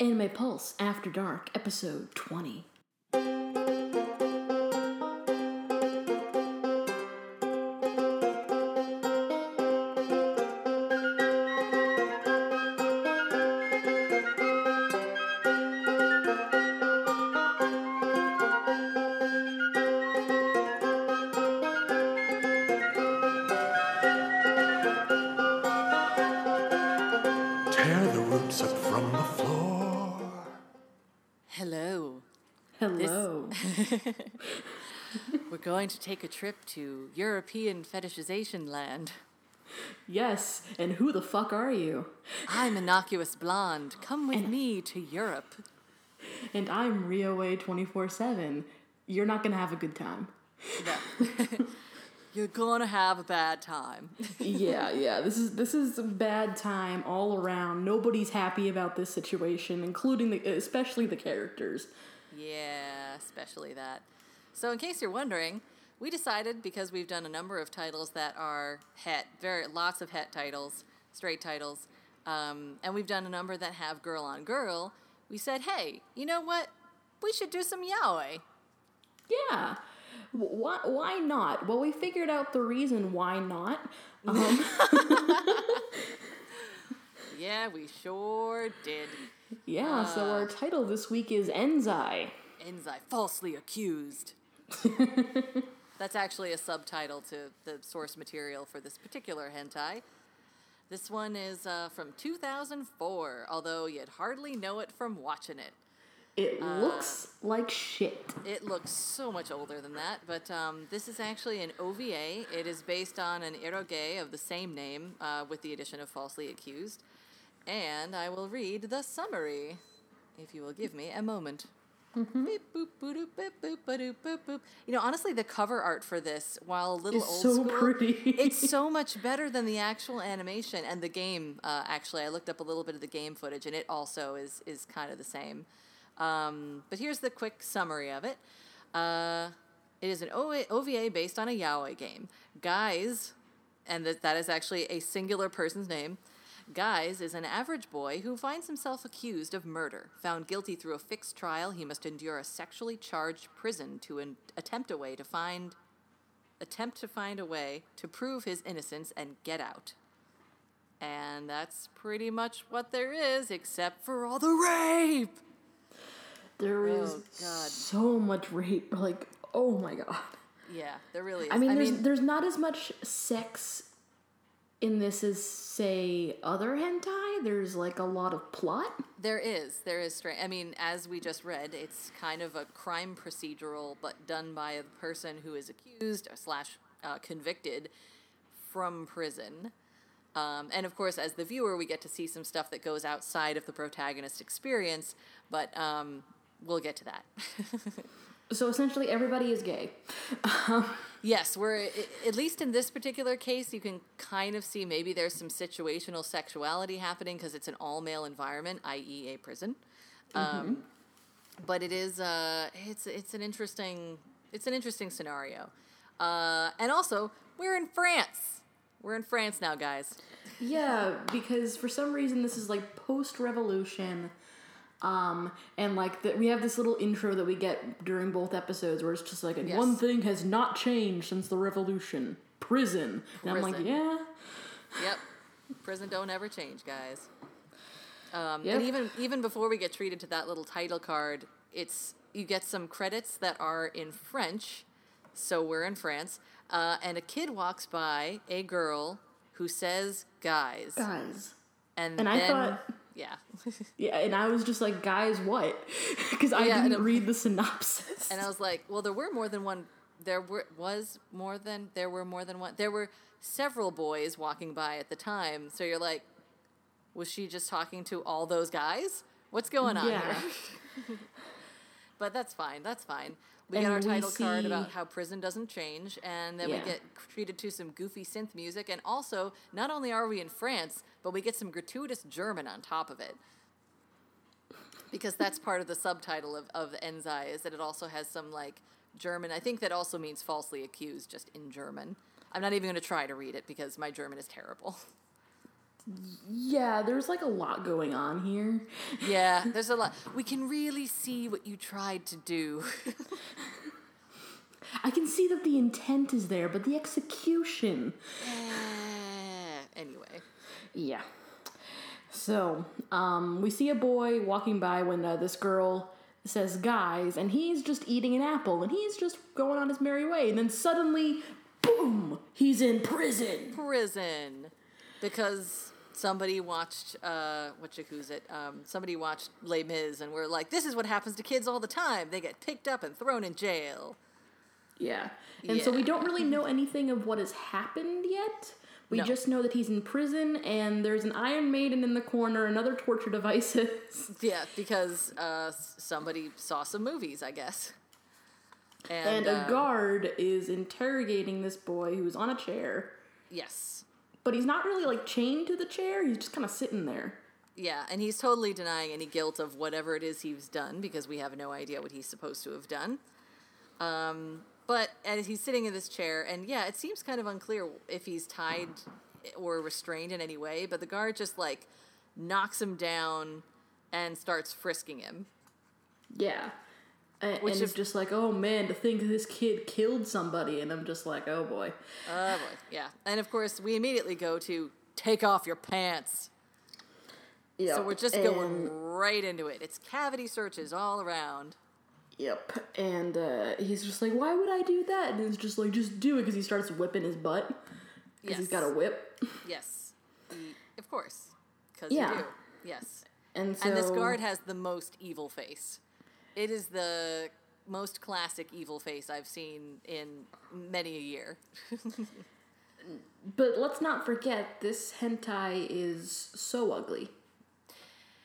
Anime Pulse After Dark, episode 20. Going to take a trip to European fetishization land. yes, and who the fuck are you? I'm Innocuous Blonde. Come with me to Europe. And I'm RioA 24 7. You're not gonna have a good time. No. You're gonna have a bad time. yeah, yeah. This is this is a bad time all around. Nobody's happy about this situation, including the especially the characters. yeah, especially that. So, in case you're wondering, we decided because we've done a number of titles that are het, very lots of het titles, straight titles, um, and we've done a number that have girl on girl. We said, hey, you know what? We should do some yaoi. Yeah. Why, why not? Well, we figured out the reason why not. Um, Yeah, we sure did. yeah, so our title this week is Enzai. Enzai falsely accused. That's actually a subtitle to the source material for this particular hentai. This one is uh, from 2004, although you'd hardly know it from watching it. It looks like shit. It looks so much older than that, but um, this is actually an OVA. It is based on an eroge of the same name, uh, with the addition of falsely accused. And I will read the summary, if you will give me a moment. Beep, boop, boop, boop. You know, honestly, the cover art for this, while a little It's old so school, pretty. it's so much better than the actual animation and the game. Uh, actually, I looked up a little bit of the game footage, and it also is is kind of the same. Um, but here's the quick summary of it. Uh, it is an OVA based on a yaoi game. Guys, and that that is actually a singular person's name. Guys is an average boy who finds himself accused of murder. Found guilty through a fixed trial, he must endure a sexually charged prison to an- attempt a way to find attempt to find a way to prove his innocence and get out. And that's pretty much what there is, except for all the rape. There oh, is Oh, God. so much rape. Like, oh my god. Yeah, there really is. I mean, there's there's not as much sex in this is say other hentai. There's like a lot of plot. There is. There is. I mean, as we just read, it's kind of a crime procedural, but done by a person who is accused slash uh, convicted from prison. Um, and of course, as the viewer, we get to see some stuff that goes outside of the protagonist experience, but um, we'll get to that. So essentially, everybody is gay. Yes, we're at least in this particular case, you can kind of see maybe there's some situational sexuality happening because it's an all male environment, i.e., a prison. Um, but it is uh, it's it's an interesting it's an interesting scenario, uh, and also we're in France. We're in France now, guys. Yeah, because for some reason this is like post revolution. Um, and like the, we have this little intro that we get during both episodes where it's just like Yes. one thing has not changed since the revolution prison. And I'm like, yeah, Yep, prison don't ever change, guys. Um, Yep. And even even before we get treated to that little title card, it's you get some credits that are in French, so we're in France, uh, and a kid walks by a girl who says "guys," guys. and, And then I thought- yeah, Yeah, and I was just like, guys, what? Because I Yeah, didn't read the synopsis. and I was like, well, there were more than one. There were was more than there were more than one. There were several boys walking by at the time, so you're like, was she just talking to all those guys? What's going on Yeah. here? but that's fine. That's fine. We And get our title card about how prison doesn't change, and then Yeah. we get treated to some goofy synth music, and also not only are we in France, but we get some gratuitous German on top of it. Because that's part of the subtitle of, of Enzai is that it also has some like German. I think that also means falsely accused, just in German. I'm not even going to try to read it because my German is terrible. Yeah, there's like a lot going on here. Yeah, there's a lot. We can really see what you tried to do. I can see that the intent is there, but the execution. Eh, anyway. Yeah. So, um, we see a boy walking by when uh, this girl says guys, and he's just eating an apple, and he's just going on his merry way, and then suddenly, boom, he's in prison. Prison. Because somebody watched, uh, what who's it? Um, somebody watched Les Mis and we're like, this is what happens to kids all the time. They get picked up and thrown in jail. Yeah. And so we don't really know anything of what has happened yet. We No. just know that he's in prison, and there's an Iron Maiden in the corner, and other torture devices. Yeah, because uh, somebody saw some movies, I guess. and And, a uh, guard is interrogating this boy who's on a chair. Yes. But he's not really like chained to the chair, he's just kind of sitting there. Yeah, and he's totally denying any guilt of whatever it is he's done because we have no idea what he's supposed to have done. Um, but as he's sitting in this chair, and yeah, it seems kind of unclear if he's tied or restrained in any way, but the guard just like knocks him down and starts frisking him. Yeah. And, Which and is- it's just like, oh man, to think this kid killed somebody, and I'm just like, oh boy. Oh boy, yeah. And of course, we immediately go to take off your pants. Yeah. So we're just and, going right into it. It's cavity searches all around. Yep. And uh, he's just like, why would I do that? And he's just like, just do it, because he starts whipping his butt. Because he's got a whip. Yes, of course, because Yeah. you do. Yes, And so and this guard has the most evil face. It is the most classic evil face I've seen in many a year. But let's not forget, this hentai is so ugly.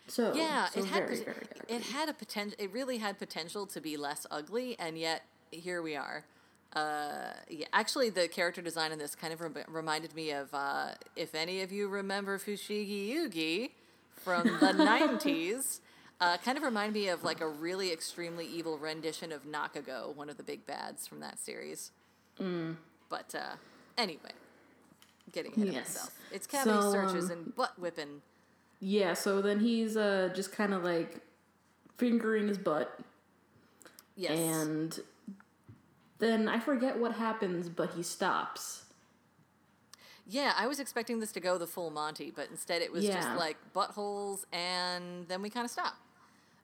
So Yeah, so it had very, very it had a potential. It really had potential to be less ugly, and yet here we are. Uh, yeah, actually, the character design in this kind of rem- reminded me of uh, if any of you remember Fushigi Yugi from the '90s. Uh, kind of remind me of like a really extremely evil rendition of Nakago, one of the big bads from that series. Mm. But uh, anyway, getting ahead Yes. of myself. It's cavity So, searches um, and butt whipping. Yeah, so then he's uh, just kind of like fingering his butt, Yes. and then I forget what happens, but he stops. Yeah, I was expecting this to go the full Monty, but instead it was just like buttholes, and then we kind of stop.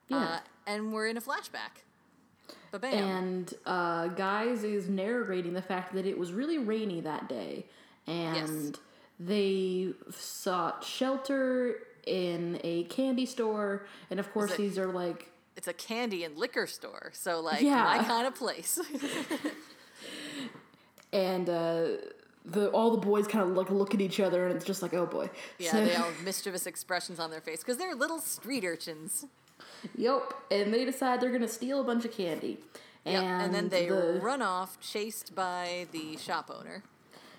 Yeah. Uh, and we're in a flashback. Ba bam. And uh, Guys is narrating the fact that it was really rainy that day, and they sought shelter in a candy store, and of course it- these are like It's a candy and liquor store, so like Yeah. my kind of place. and uh, the all the boys kind of like look at each other, and it's just like, oh boy. yeah, So- they all have mischievous expressions on their face because they're little street urchins. Yep, and they decide they're gonna steal a bunch of candy. Yep, And, and then they the, run off, chased by the shop owner.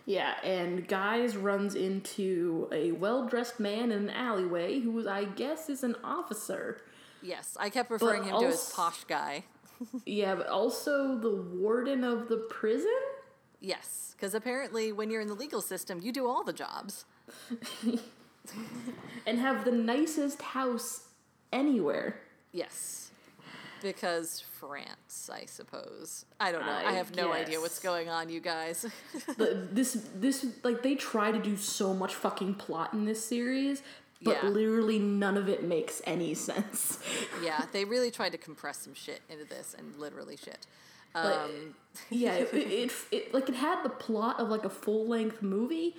yeah, and guys runs into a well dressed man in an alleyway who I guess is an officer. Yes, I kept referring him to as posh guy. Yeah, but also the warden of the prison. Yes, because apparently when you're in the legal system, you do all the jobs. and have the nicest house anywhere. Yes. Because France, I suppose. I don't know. I, I have no idea what's going on, you guys. This this like they try to do so much fucking plot in this series, but Yeah. literally none of it makes any sense. yeah, they really tried to compress some shit into this, and literally shit. But, Um, yeah, it, it, it, like it had the plot of like a full length movie,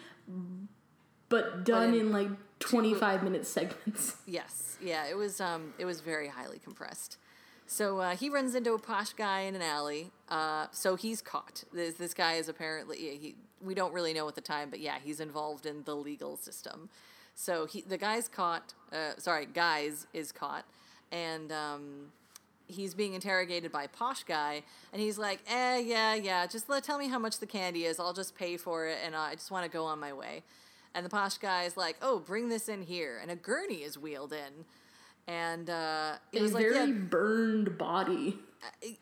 but done in in like twenty five minute segments. yes, yeah, it was. Um, it was very highly compressed. So uh, he runs into a posh guy in an alley. Uh, so he's caught. This, this guy is apparently he. We don't really know at the time, but yeah, he's involved in the legal system. So he, the guy's caught. Uh, sorry, guys is caught, and um, he's being interrogated by posh guy, and he's like, "Eh, yeah, yeah, just let tell me how much the candy is. I'll just pay for it, and I just want to go on my way." And the posh guy is like, "Oh, bring this in here," and a gurney is wheeled in, and uh, it A was like, very yeah, burned body.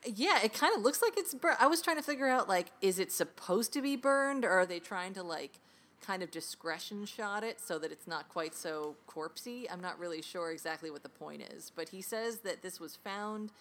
yeah, it kind of looks like it's burned. I was trying to figure out like, is it supposed to be burned, or are they trying to like kind of discretion shot it so that it's not quite so corpsey. I'm not really sure exactly what the point is, but he says that this was found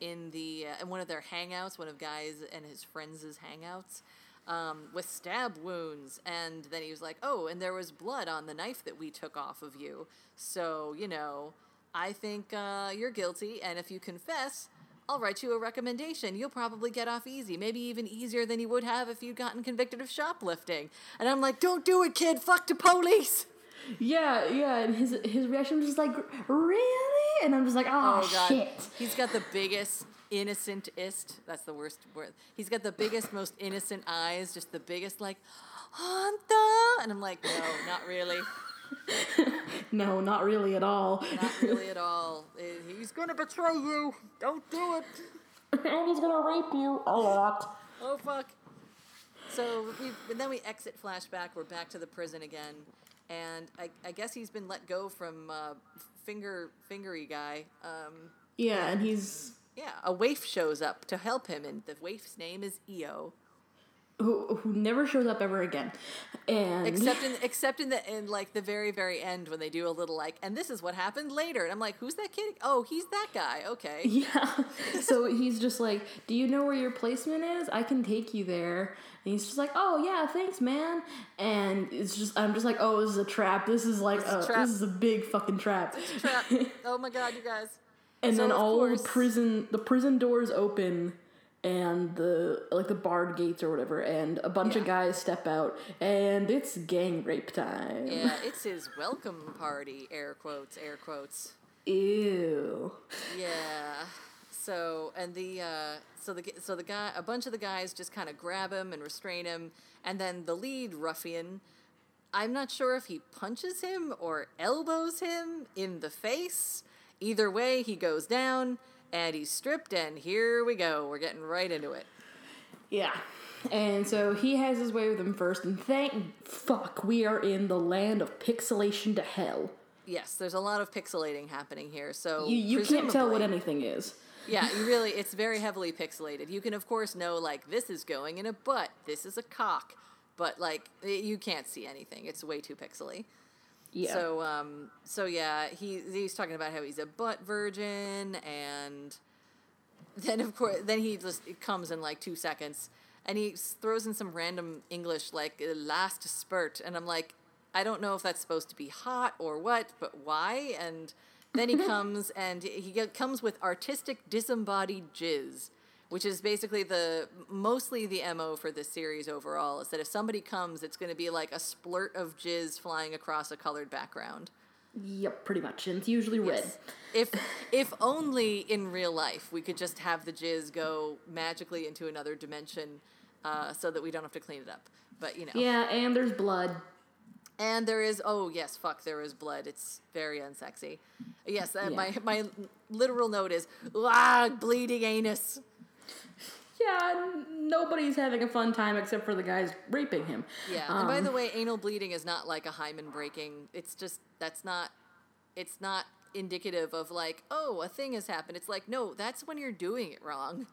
in the uh, in one of their hangouts, one of guys and his friends' hangouts. Um, with stab wounds, and then he was like, "Oh, and there was blood on the knife that we took off of you. So you know, I think uh, you're guilty, and if you confess, I'll write you a recommendation. You'll probably get off easy, maybe even easier than you would have if you'd gotten convicted of shoplifting. And I'm like, don't do it, kid. Fuck the police. Yeah, yeah, and his his reaction was just like, really? And I'm just like, oh, Oh god, shit. he's got the biggest innocentist. That's the worst word. He's got the biggest, most innocent eyes. Just the biggest, like, Hunter. And I'm like, no, not really. No, not really at all. Not really at all. Eh, He's gonna betray you. Don't do it. and he's gonna rape you a lot. Oh fuck. So we and then we exit flashback. We're back to the prison again, and I, I guess he's been let go from uh, finger fingery guy. Um, Yeah, and he's yeah, a waif shows up to help him, and the waif's name is Io. who who never shows up ever again. And Except in except in the in like the very very end when they do a little like, and this is what happened later, and I'm like, who's that kid? Oh, he's that guy. Okay. Yeah. So he's just like, "Do you know where your placement is? I can take you there." And he's just like, "Oh yeah, thanks, man." And it's just, I'm just like, "Oh, this is a trap. This is like, This is a, a trap. this is a big fucking trap." Trap. Oh my god, you guys. And So, then all course- the prison, the prison doors open, and the like the barred gates or whatever, and a bunch of guys step out, and it's gang rape time. Yeah, it's his welcome party. Air quotes. Air quotes. Ew. Yeah. So and the uh, so the so the guy a bunch of the guys just kind of grab him and restrain him, and then the lead ruffian, I'm not sure if he punches him or elbows him in the face. Either way, he goes down and he's stripped, and here we go. We're getting right into it. Yeah. And so he has his way with him first, and thank fuck we are in the land of pixelation to hell. Yes, there's a lot of pixelating happening here. So You, you can't tell what anything is. Yeah, you really, it's very heavily pixelated. You can, of course, know, like, this is going in a butt, this is a cock, but, like, eh, you can't see anything. It's way too pixely. Yeah. So, um, so yeah, he, he's talking about how he's a butt virgin, and then, of course, then he just it comes in, like, two seconds, and he throws in some random English, like, last spurt, and I'm like, I don't know if that's supposed to be hot or what, but why? And then he comes and he comes with artistic disembodied jizz, which is basically the mostly the mo for this series overall. Is that if somebody comes, it's going to be like a splurt of jizz flying across a colored background. Yep, pretty much. And it's usually red. If if only in real life we could just have the jizz go magically into another dimension, uh, so that we don't have to clean it up. But you know. Yeah, and there's blood. And there is oh yes, fuck, there is blood. It's very unsexy. Yes, uh, Yeah. my my literal note is ah bleeding anus. Yeah, nobody's having a fun time except for the guys raping him. Yeah. and by Um, the way, anal bleeding is not like a hymen breaking. It's just that's not it's not indicative of like, oh, a thing has happened. It's like, no, that's when you're doing it wrong.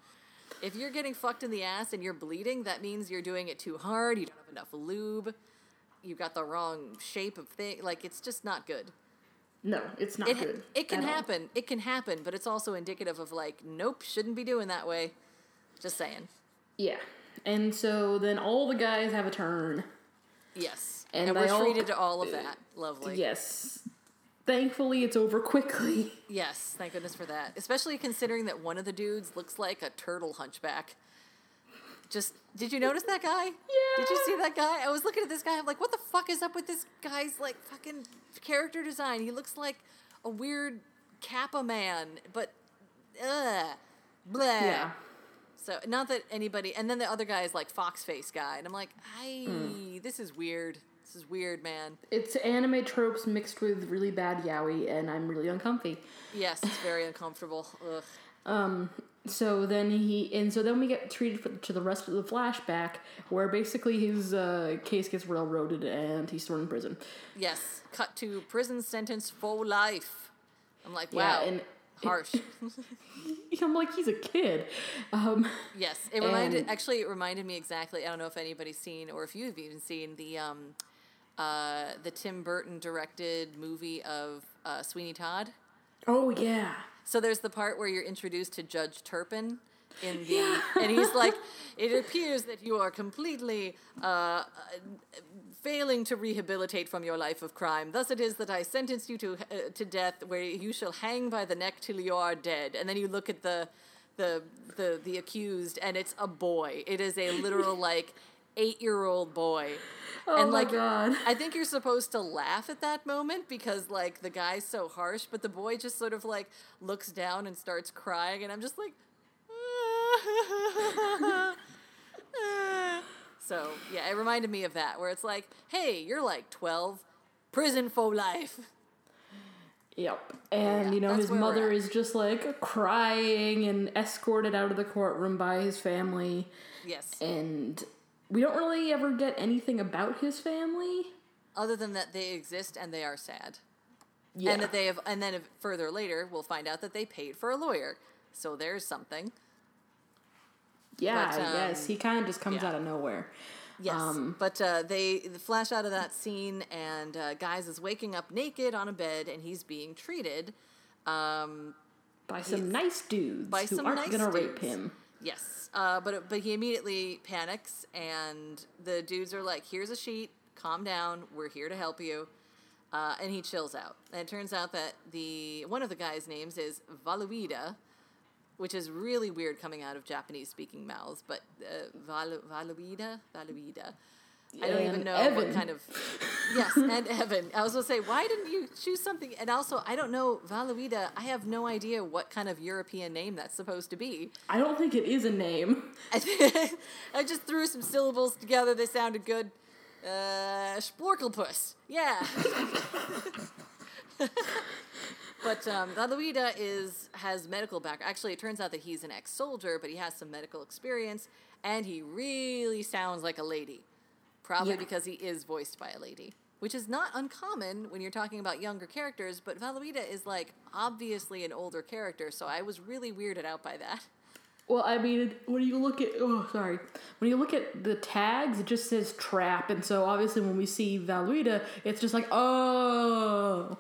If you're getting fucked in the ass and you're bleeding, that means you're doing it too hard, you don't have enough lube, you've got the wrong shape of thing. Like it's just not good. No, it's not it, good. it can at all. happen. It can happen, but it's also indicative of like, nope, shouldn't be doing that way. Just saying. Yeah. And so then all the guys have a turn. Yes. And And, we're all- treated to all of that. Lovely. Yes. Thankfully, it's over quickly. Yes, thank goodness for that. Especially considering that one of the dudes looks like a turtle hunchback. Just did you notice that guy? Yeah. Did you see that guy? I was looking at this guy. I'm like, what the fuck is up with this guy's like fucking character design? He looks like a weird Kappa man, but ugh, blah. Yeah. So not that anybody, and then the other guy is like fox face guy, and I'm like, hey, Hmm. this is weird. This is weird, man. It's anime tropes mixed with really bad yaoi, and I'm really uncomfy. Yes, it's very uncomfortable. Ugh. Um. So then he, and so then we get treated for, to the rest of the flashback, where basically his uh, case gets railroaded and he's thrown in prison. Yes, cut to prison sentence for life. I'm like, Yeah, wow, and- harsh. I'm like, he's a kid. Um, yes, it reminded. Actually, it reminded me exactly. I don't know if anybody's seen or if you've even seen the um, uh, the Tim Burton directed movie of uh, Sweeney Todd. Oh yeah. So there's the part where you're introduced to Judge Turpin in the, and he's like, "It appears that you are completely uh, failing to rehabilitate from your life of crime. Thus, it is that I sentence you to uh, to death, where you shall hang by the neck till you are dead." And then you look at the the the the accused, and it's a boy. It is a literal like eight year old boy. Oh and my like God. I think you're supposed to laugh at that moment because like the guy's so harsh, but the boy just sort of like looks down and starts crying, and I'm just like. so yeah, it reminded me of that where it's like, hey, you're like 12, prison for life. Yep. And Yeah, you know his mother is just like crying and escorted out of the courtroom by his family. Yes. And we don't really ever get anything about his family. Other than that, they exist and they are sad, Yeah. and that they have, and then further later, we'll find out that they paid for a lawyer. So there's something. Yeah, but, um, He kind of just comes yeah. out of nowhere. Yes, Um, but uh, they flash out of that scene, and uh, Guys is waking up naked on a bed, and he's being treated. Um, By some nice dudes by who aren't nice gonna rape him. Yes, uh, but but he immediately panics, and the dudes are like, "Here's a sheet. Calm down. We're here to help you." Uh, and he chills out. And it turns out that the one of the guys' names is Valuida, which is really weird coming out of Japanese-speaking mouths. But uh, Valu- Valuida, Valuida. I don't even know Evan. what kind of. Yes, and Evan. I was gonna say, why didn't you choose something? And also, I don't know Valuida. I have no idea what kind of European name that's supposed to be. I don't think it is a name. I, just threw some syllables together. They sounded good. Uh. Yeah. but um, Valuida is has medical background. Actually, it turns out that he's an ex-soldier, but he has some medical experience, and he really sounds like a lady. Probably Yeah. because he is voiced by a lady, which is not uncommon when you're talking about younger characters. But Valuida is like obviously an older character, so I was really weirded out by that. Well, I mean, when you look at oh, sorry, when you look at the tags, it just says trap, and so obviously when we see Valuida, it's just like oh,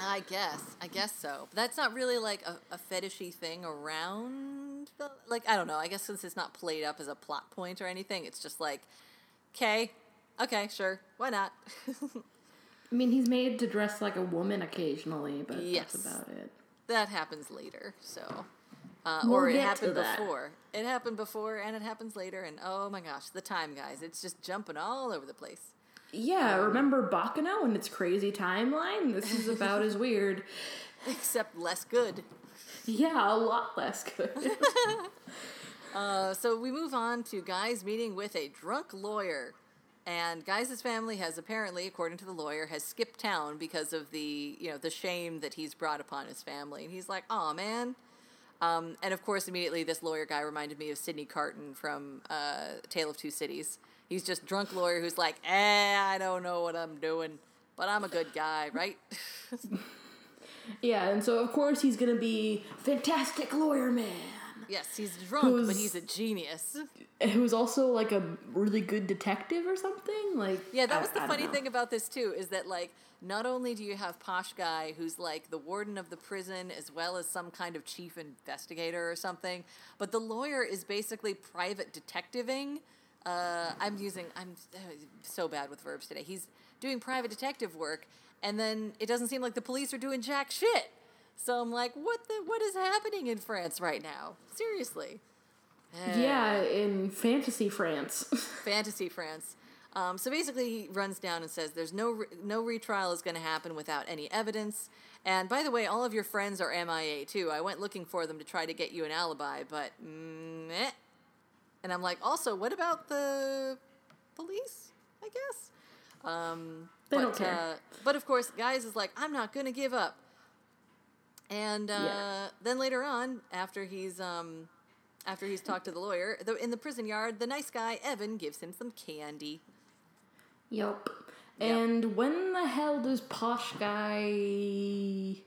I guess. I guess so. But that's not really like a, a fetishy thing around. The, like I don't know. I guess since it's not played up as a plot point or anything, it's just like, okay, okay, sure, why not? I mean, he's made to dress like a woman occasionally, but Yes. that's about it. that happens later. So, uh, We'll or it happened before. It happened before, and it happens later. And oh my gosh, the time, guys! It's just jumping all over the place. Yeah, remember Baccano and its crazy timeline? This is about as weird. Except less good. Yeah, a lot less good. Uh, so we move on to Guy's meeting with a drunk lawyer. And Guy's family has apparently, according to the lawyer, has skipped town because of the, you know, the shame that he's brought upon his family. And he's like, "Oh man." Um, and of course, immediately this lawyer guy reminded me of Sidney Carton from uh, Tale of Two Cities. He's just drunk lawyer who's like, "Eh, I don't know what I'm doing, but I'm a good guy, right?" yeah, and so of course he's gonna be fantastic lawyer man. yes, he's drunk, but he's a genius. Who's also like a really good detective or something? Like Yeah, that I- was the I funny thing about this too is that like not only do you have posh guy who's like the warden of the prison as well as some kind of chief investigator or something, but the lawyer is basically private detectiving. Uh, I'm using I'm uh, so bad with verbs today. He's doing private detective work, and then it doesn't seem like the police are doing jack shit. So I'm like, what the what is happening in France right now? Seriously. Yeah, in fantasy France. fantasy France. Um, so basically, he runs down and says, "There's no re- no retrial is going to happen without any evidence." And by the way, all of your friends are MIA too. I went looking for them to try to get you an alibi, but meh. And I'm like, also, what about the police? I guess. Um, They but, don't care. Uh, but of course, guys is like, I'm not going to give up. And uh, Yeah. then later on, after he's um, after he's talked to the lawyer, the, in the prison yard, the nice guy Evan gives him some candy. Yup. Yep. And when the hell does Posh Guy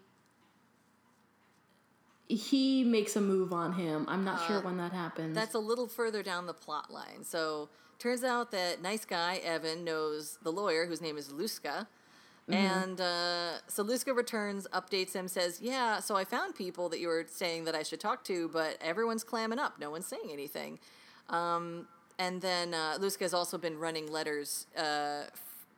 he makes a move on him. I'm not sure when that happens. Uh, That's a little further down the plot line. So turns out that nice guy Evan knows the lawyer whose name is Luska. And uh, so Luska returns, updates him, says, Yeah, so I found people that you were saying that I should talk to, but everyone's clamming up. No one's saying anything. Um, and then uh, Luska has also been running letters uh,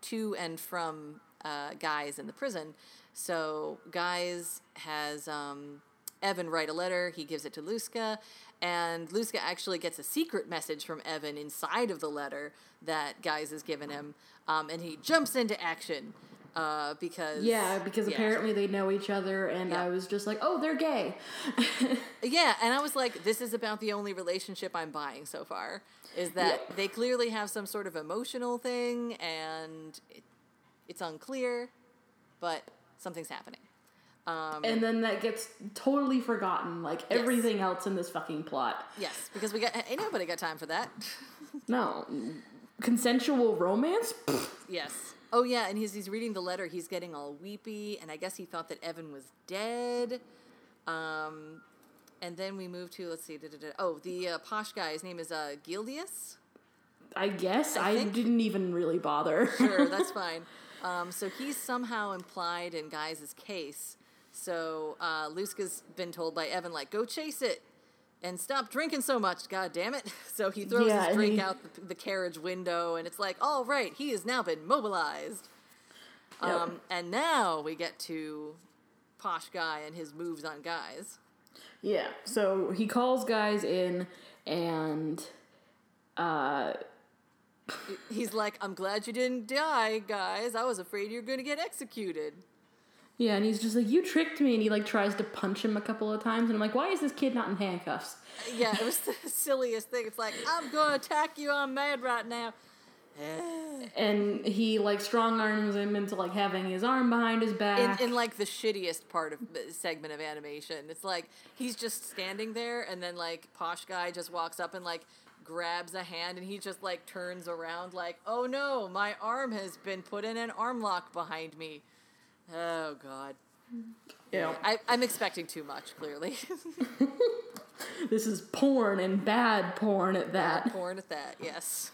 to and from uh, guys in the prison. So Guys has um, Evan write a letter. He gives it to Luska, and Luska actually gets a secret message from Evan inside of the letter that Guys has given him, um, and he jumps into action uh, because yeah, because yeah. apparently they know each other, and Yeah. I was just like, oh, they're gay. Yeah, and I was like, this is about the only relationship I'm buying so far. Is that Yeah. they clearly have some sort of emotional thing, and it, it's unclear, but something's happening. Um, and then that gets totally forgotten, like everything else in this fucking plot. yes, because we got ain't nobody got time for that. No, consensual romance. Yes. Oh yeah, and he's he's reading the letter. He's getting all weepy, and I guess he thought that Evan was dead. Um, and then we move to let's see. Da, da, da, oh, the uh, posh guy. His name is uh, Gildius. I guess I I, didn't even really bother. Sure, that's fine. Um, so he's somehow implied in Guys' case. So uh, Luska's been told by Evan, like, go chase it and stop drinking so much, god damn it. So he throws Yeah, his drink he- out the, the carriage window, and it's like, all right, he has now been mobilized. Yep. Um, and now we get to Posh Guy and his moves on Guys. yeah, so he calls guys in, and He's like, I'm glad you didn't die, guys. I was afraid you were going to get executed. Yeah, and he's just like, you tricked me, and he like tries to punch him a couple of times, and I'm like, why is this kid not in handcuffs? Yeah, it was the silliest thing. It's like, I'm going to attack you. I'm mad right now. And he like strong arms him into like having his arm behind his back. In, in like the shittiest part of the segment of animation. It's like he's just standing there, and then like Posh Guy just walks up and like grabs a hand, and he just like turns around, like, oh no, my arm has been put in an arm lock behind me. Oh god. yeah, I, I'm expecting too much, clearly. this is porn and bad porn at Bad that. porn at that, yes.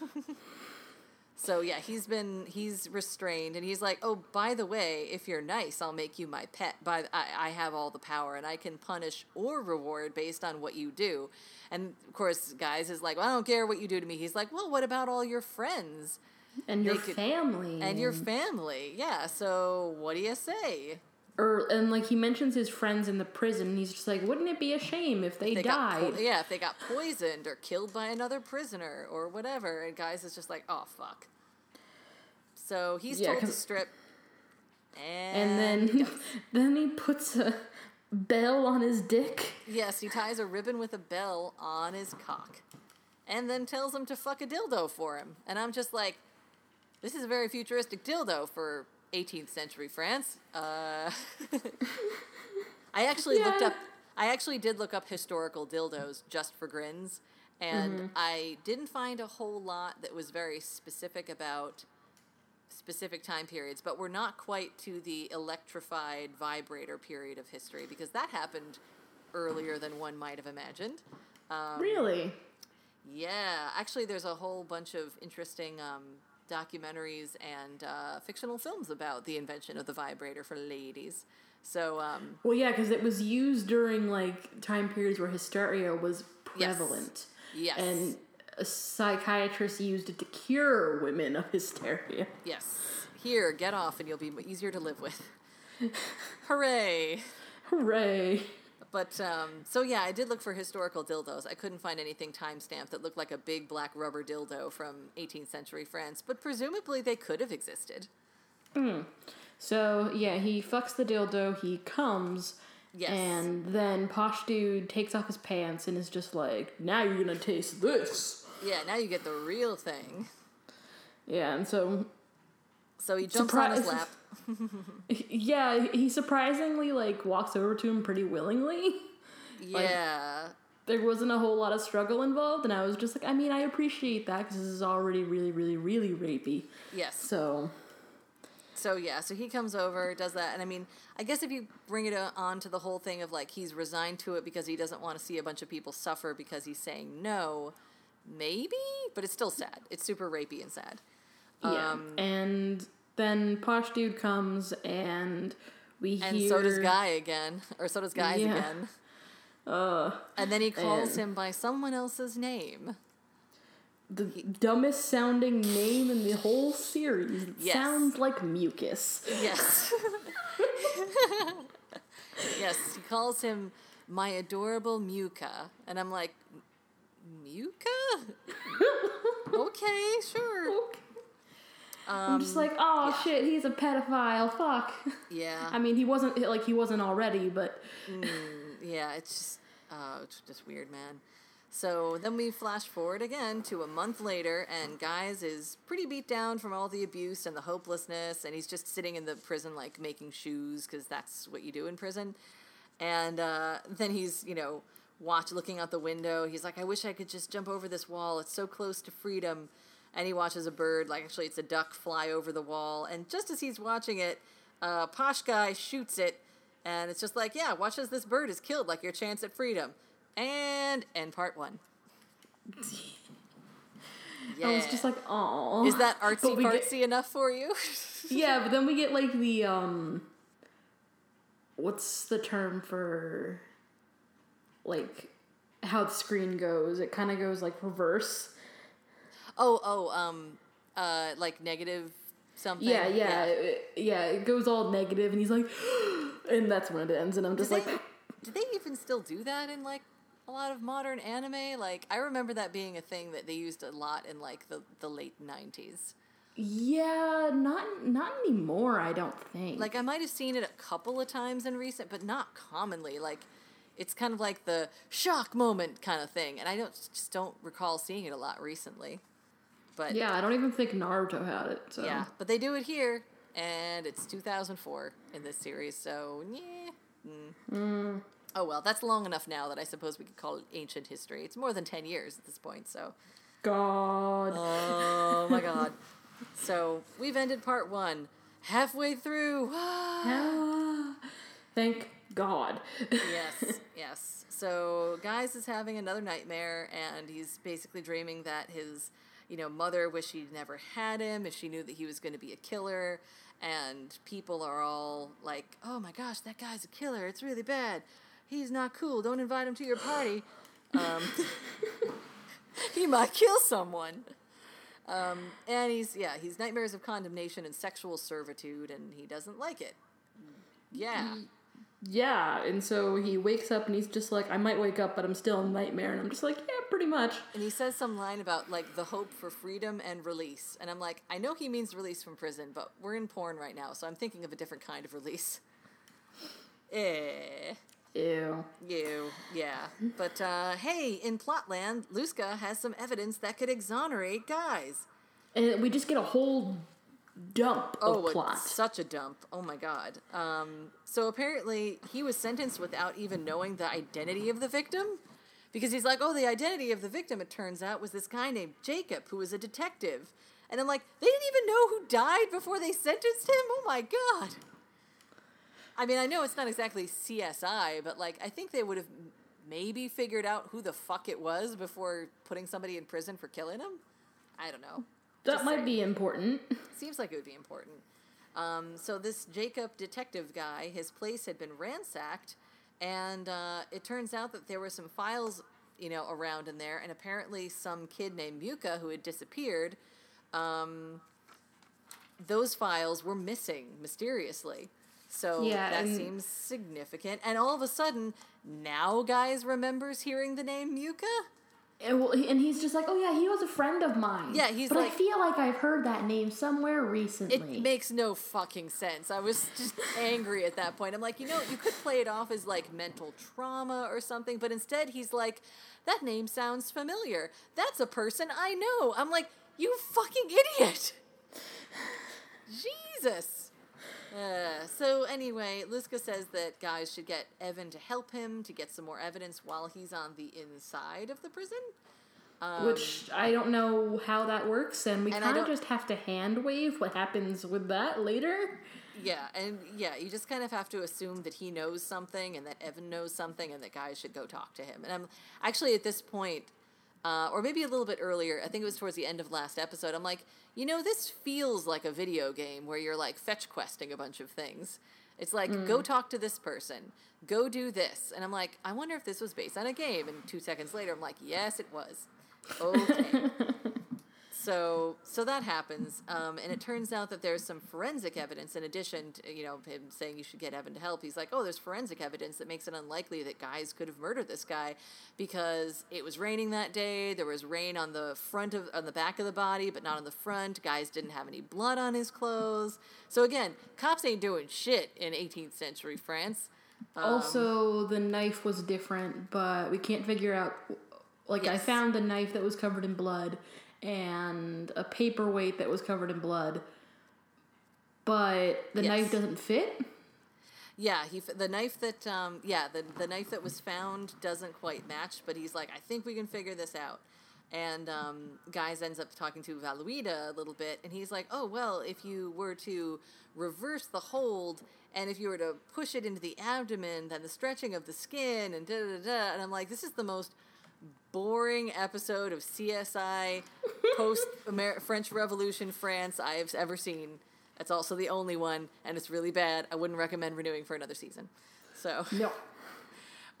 so yeah, he's been he's restrained, and he's like, oh, by the way, if you're nice, I'll make you my pet. By I, I have all the power, and I can punish or reward based on what you do. And of course, guys is like, well, I don't care what you do to me. He's like, well, what about all your friends And your could- family and your family? Yeah. So what do you say? or and like he mentions his friends in the prison. And he's just like, wouldn't it be a shame if they, They died? po- yeah, if they got poisoned or killed by another prisoner or whatever, and guys is just like, oh fuck. So he's Yeah, told to strip, and, and then then he puts a bell on his dick. yes, he ties a ribbon with a bell on his cock, and then tells him to fuck a dildo for him. And I'm just like, this is a very futuristic dildo for 18th century France. Uh, I actually looked up. I actually did look up historical dildos just for grins, and Mm-hmm. I didn't find a whole lot that was very specific about specific time periods, but we're not quite to the electrified vibrator period of history because that happened earlier than one might have imagined. Um, really? Yeah, actually, there's a whole bunch of interesting um, documentaries and uh, fictional films about the invention of the vibrator for ladies. So, um, Well, yeah, because it was used during like time periods where hysteria was Yes. prevalent. yes, And a psychiatrist used it to cure women of hysteria. yes, here, get off, and you'll be easier to live with. Hooray! Hooray! But um, so yeah, I did look for historical dildos. I couldn't find anything time stamped that looked like a big black rubber dildo from 18th century France, but presumably they could have existed. So yeah, he fucks the dildo. He comes. Yes. And then Posh Dude takes off his pants and is just like, "Now you're gonna taste this." Yeah, now you get the real thing. Yeah, and so So he jumps on his lap. yeah, he surprisingly like walks over to him pretty willingly. Yeah. There wasn't a whole lot of struggle involved, and I was just like, I mean, I appreciate that because this is already really, really, really rapey. yes. So so yeah, so he comes over, does that, and I mean, I guess if you bring it on to the whole thing of like he's resigned to it because he doesn't want to see a bunch of people suffer because he's saying no, maybe, but it's still sad. It's super rapey and sad. Yeah. Um, and then Posh Dude comes and we and hear. so does Guy again, or so does Guys Yeah. again. Uh, And then he calls And- him by someone else's name. the dumbest sounding name in the whole series. Yes. Sounds like mucus. Yes. yes, he calls him my adorable Muka. And I'm like, Muka? okay, sure. I'm just like, oh shit, he's a pedophile. Fuck. Yeah. I mean, he wasn't like he wasn't already, but yeah, it's just, uh, it's just weird, man. So then we flash forward again to a month later, and Guys is pretty beat down from all the abuse and the hopelessness, and he's just sitting in the prison, like making shoes, because that's what you do in prison. And uh, then he's, you know, watch looking out the window. He's like, I wish I could just jump over this wall. It's so close to freedom. And he watches a bird, like actually it's a duck, fly over the wall. And just as he's watching it, uh, Posh Guy shoots it, and it's just like, yeah, watch as this bird is killed, like your chance at freedom. And end part one. Yeah. I was just like, oh. is that artsy fartsy get- enough for you? Yeah, but then we get like the um. What's the term for? Like, how the screen goes. It kind of goes like reverse. Oh, oh, um, uh, like negative something. Yeah, yeah, it- yeah. It goes all negative, and he's like, and that's when it ends. And I'm Do just they, like, do they even still do that in like a lot of modern anime? Like I remember that being a thing that they used a lot in like the, the late nineties. yeah, not not anymore. I don't think. Like I might have seen it a couple of times in recent, but not commonly. Like it's kind of like the shock moment kind of thing, and I don't just don't recall seeing it a lot recently. But yeah, I don't even think Naruto had it. So yeah, but they do it here, and it's 2004 in this series, so yeah. Mm. Oh well, that's long enough now that I suppose we could call it ancient history. It's more than 10 years at this point, so. God. Oh my god. So we've ended part one. Halfway through. Ah, Thank God. yes, yes. So Guys is having another nightmare, and he's basically dreaming that his, you know, mother wished she'd never had him if she knew that he was going to be a killer. And people are all like, "Oh my gosh, that guy's a killer! It's really bad. He's not cool. Don't invite him to your party. Um, he might kill someone." Um, and he's yeah, he's nightmares of condemnation and sexual servitude, and he doesn't like it. Yeah. Yeah, and so he wakes up and he's just like, I might wake up, but I'm still in a nightmare. And I'm just like, yeah, pretty much. And he says some line about like the hope for freedom and release. And I'm like, I know he means release from prison, but we're in porn right now, so I'm thinking of a different kind of release. Eh. Ew. You, yeah. But uh, hey, in Plotland, Luska has some evidence that could exonerate guys. And we just get a whole dump Oh, of plot. such a dump. Oh my god. Um, so apparently he was sentenced without even knowing the identity of the victim. Because he's like, oh, the identity of the victim, it turns out, was this guy named Jacob, who was a detective. And I'm like, they didn't even know who died before they sentenced him? Oh my god. I mean, I know it's not exactly CSI, but like, I think they would have maybe figured out who the fuck it was before putting somebody in prison for killing him. I don't know. That Just might saying. be important. Seems like it would be important. Um, so this Jacob detective guy, his place had been ransacked, and uh, it turns out that there were some files, you know, around in there, and apparently some kid named Muka who had disappeared. Um, those files were missing mysteriously. So Yeah, that seems significant. And all of a sudden, now guys remembers hearing the name Muka. And, well, he- and he's just like, oh yeah, he was a friend of mine. Yeah, he's but like- I feel like I've heard that name somewhere recently. It makes no fucking sense. I was just angry at that point. I'm like, you know, you could play it off as like mental trauma or something, but instead he's like, that name sounds familiar. That's a person I know. I'm like, you fucking idiot. Jesus. Uh, so anyway, Luska says that guys should get Evan to help him to get some more evidence while he's on the inside of the prison. which I don't know how that works, and we And kind of just have to hand wave what happens with that later. Yeah, and yeah, you just kind of have to assume that he knows something and that Evan knows something and that guys should go talk to him. And I'm actually at this point, uh, or maybe a little bit earlier, I think it was towards the end of last episode, I'm like, you know, this feels like a video game where you're like fetch questing a bunch of things. It's like, go talk to this person, go do this. And I'm like, I wonder if this was based on a game. And two seconds later, I'm like, yes, it was. Okay. So, so that happens, um, and it turns out that there's some forensic evidence in addition to you know him saying you should get Evan to help. He's like, oh, there's forensic evidence that makes it unlikely that guys could have murdered this guy because it was raining that day. There was rain on the front of on the back of the body, but not on the front. Guys didn't have any blood on his clothes. So again, cops ain't doing shit in 18th century France. Um, also, the knife was different, but we can't figure out. Like, I found the knife that was covered in blood and a paperweight that was covered in blood, but the Yes. knife doesn't fit. Yeah, he the knife that um yeah the the knife that was found doesn't quite match, but he's like, I think we can figure this out. And um, guys ends up talking to Valuita a little bit, and he's like, oh well, if you were to reverse the hold, and if you were to push it into the abdomen, then the stretching of the skin, and da da. da. And I'm like, this is the most boring episode of CSI post French Revolution France I have ever seen. That's also the only one, and it's really bad. I wouldn't recommend renewing for another season. So, No,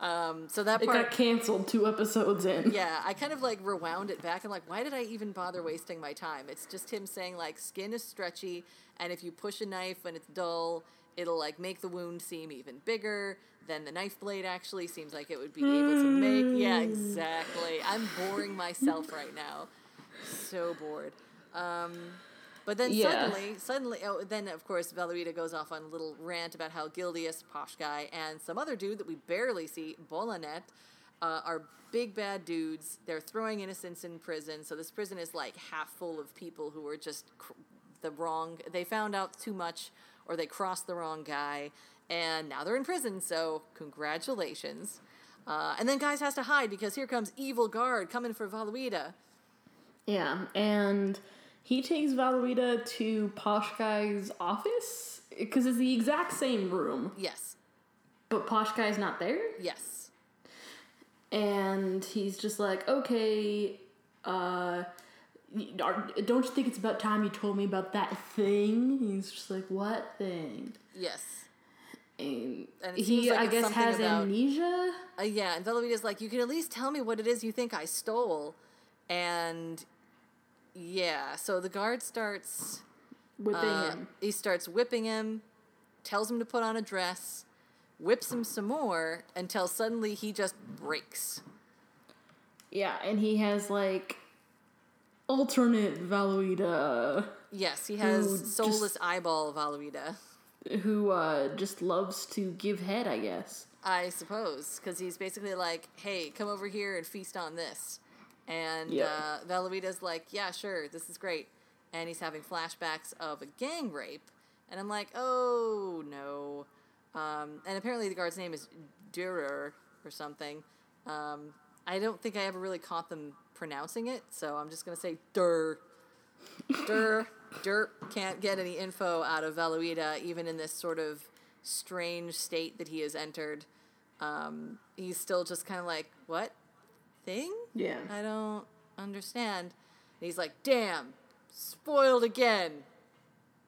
um, so that it got canceled two episodes in. yeah, I kind of like rewound it back. I'm like, why did I even bother wasting my time? It's just him saying like, skin is stretchy, and if you push a knife when it's dull, it'll like make the wound seem even bigger. Then the knife blade actually seems like it would be able to make. Yeah, exactly. I'm boring myself right now. So bored. Um, but then Yeah. suddenly, suddenly, oh, then of course, Valuita goes off on a little rant about how Gildius, posh guy, and some other dude that we barely see, Bolanet, uh, are big bad dudes. They're throwing innocents in prison. So this prison is like half full of people who are just cr- the wrong. They found out too much, or they crossed the wrong guy, and now they're in prison. So congratulations. Uh, and then guys has to hide because here comes evil guard coming for Valuita. Yeah, and he takes Valuita to Posh Guy's office because it's the exact same room, Yes, but Posh Guy's not there. yes. And he's just like, okay, uh, don't you think it's about time you told me about that thing? He's just like, what thing? Yes. And, And he, like I guess, has about- amnesia. Uh, yeah, and Velovita's like, you can at least tell me what it is you think I stole. And yeah, so the guard starts, Whipping uh, him. he starts whipping him, tells him to put on a dress, whips him some more until suddenly he just breaks. Yeah, and he has like alternate Valuita Yes, he has Who just- soulless eyeball Valuita, who uh, just loves to give head, I guess. I suppose, because he's basically like, hey, come over here and feast on this. And Yep. uh, like, yeah, sure, this is great. And he's having flashbacks of a gang rape. And I'm like, oh, no. Um, and apparently the guard's name is Durer or something. Um, I don't think I ever really caught them pronouncing it, so I'm just going to say Dur. Dur. Dur can't get any info out of Valuita, even in this sort of strange state that he has entered. Um, he's still just kind of like, what thing? Yeah. I don't understand. And he's like, damn, spoiled again.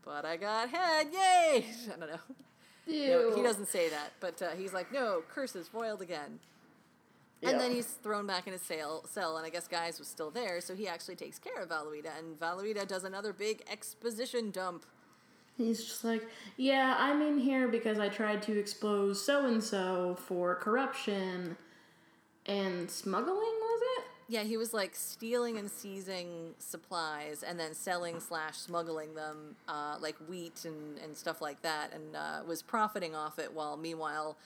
But I got head, yay! I don't know. No, he doesn't say that, but uh, he's like, no, curses, foiled again. And then he's thrown back in his cell, cell, and I guess Guys was still there, so he actually takes care of Valuita, and Valuita does another big exposition dump. He's just like, yeah, I'm in here because I tried to expose so and so for corruption and smuggling, was it? Yeah, he was like stealing and seizing supplies and then selling slash smuggling them, uh, like wheat and, and stuff like that, and uh, was profiting off it while meanwhile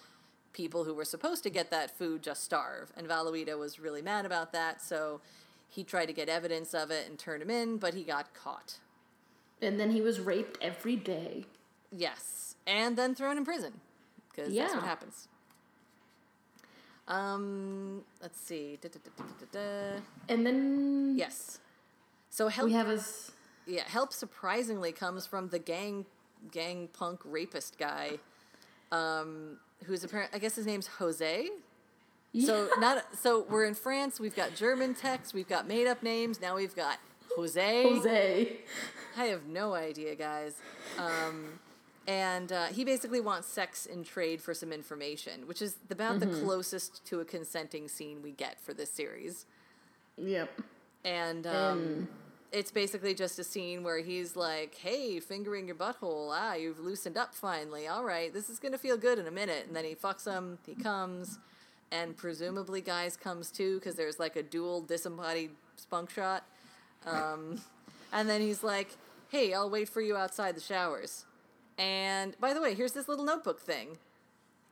people who were supposed to get that food just starve. And Valuita was really mad about that, so he tried to get evidence of it and turn him in, but he got caught. And then he was raped every day. Yes, and then thrown in prison because that's what happens. Um, let's see. Da, da, da. And then Yes. So help. we have us. yeah, help surprisingly comes from the gang, gang punk rapist guy, um, who's apparent. I guess his name's Jose. Yeah. So not so we're in France. We've got German text. We've got made up names. Now we've got Jose. Jose. I have no idea, guys. Um, and uh, he basically wants sex in trade for some information, which is about the closest to a consenting scene we get for this series. Yep. And um, it's basically just a scene where he's like, "Hey, fingering your butthole. Ah, you've loosened up finally. All right, this is gonna feel good in a minute." And then he fucks him. He comes, and presumably guys comes too because there's like a dual disembodied spunk shot. Um, and then he's like, "Hey, I'll wait for you outside the showers." And by the way, here's this little notebook thing.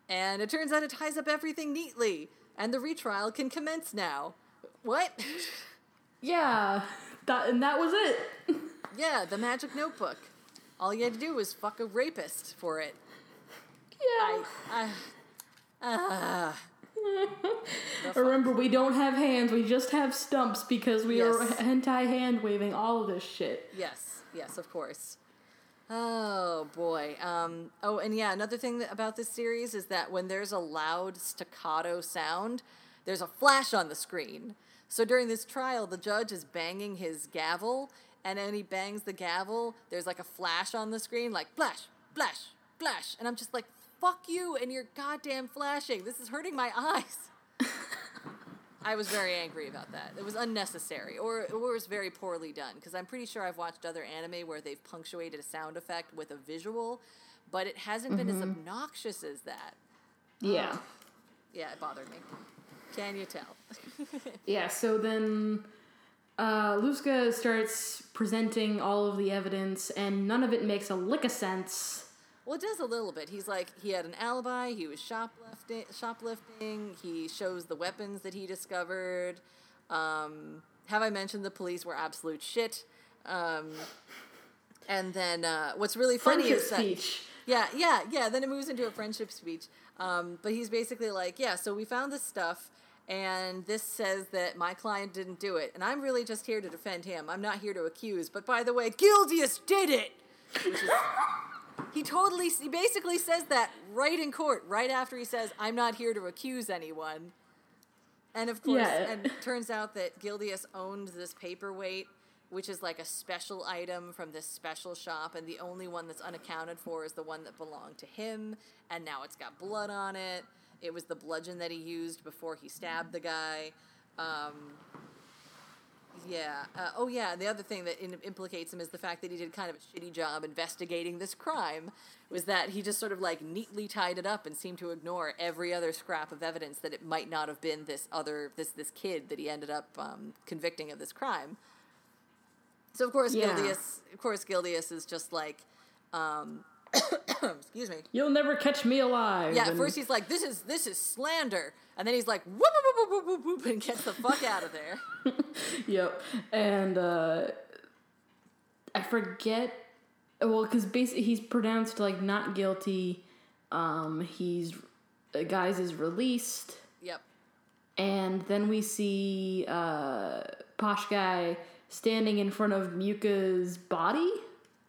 And it turns out it ties up everything neatly, and the retrial can commence now. What? Yeah. That and that was it. Yeah, the magic notebook. All you had to do was fuck a rapist for it. Yeah. I, ah, Remember, we don't have hands. We just have stumps because we are Yes. hentai hand waving all of this shit. yes, yes, of course. Oh boy. Um, oh, and yeah, another thing that, about this series is that when there's a loud staccato sound, there's a flash on the screen. So during this trial, the judge is banging his gavel, and when he bangs the gavel, there's like a flash on the screen, like flash, flash, flash, and I'm just like, "Fuck you and your goddamn flashing! This is hurting my eyes." I was very angry about that. It was unnecessary, or, or it was very poorly done. Because I'm pretty sure I've watched other anime where they've punctuated a sound effect with a visual, but it hasn't been as mm-hmm. obnoxious as that. Yeah. Yeah, it bothered me. Can you tell? Yeah, so then uh, Luska starts presenting all of the evidence, and none of it makes a lick of sense. Well, it does a little bit. He's like, he had an alibi, he was shoplifting, shoplifting, he shows the weapons that he discovered. Um, have I mentioned the police were absolute shit? Um, and then uh, what's really funny Friendship is that. speech. Yeah, yeah, yeah. Then it moves into a friendship speech. Um, but he's basically like, yeah, so we found this stuff, and this says that my client didn't do it. And I'm really just here to defend him. I'm not here to accuse. But by the way, Gildius did it! He totally, he basically says that right in court, right after he says, I'm not here to accuse anyone. And of course, Yeah. and turns out that Gildius owned this paperweight, which is like a special item from this special shop, and the only one that's unaccounted for is the one that belonged to him, and now it's got blood on it. It was the bludgeon that he used before he stabbed the guy. Um, yeah. Uh, oh, yeah. The other thing that in- implicates him is the fact that he did kind of a shitty job investigating this crime. Was that he just sort of like neatly tied it up and seemed to ignore every other scrap of evidence that it might not have been this other this this kid that he ended up um, convicting of this crime. So of course Yeah. Gildius, of course Gildius is just like, um, excuse me. You'll never catch me alive. Yeah, at first he's like, "This is this is slander," and then he's like, "Whoop whoop whoop whoop whoop whoop," and gets the fuck out of there. Yep. And uh, I forget. Well, because basically he's pronounced like not guilty. Um, he's uh, guys is released, Yep. and then we see uh, Posh guy standing in front of Muka's body.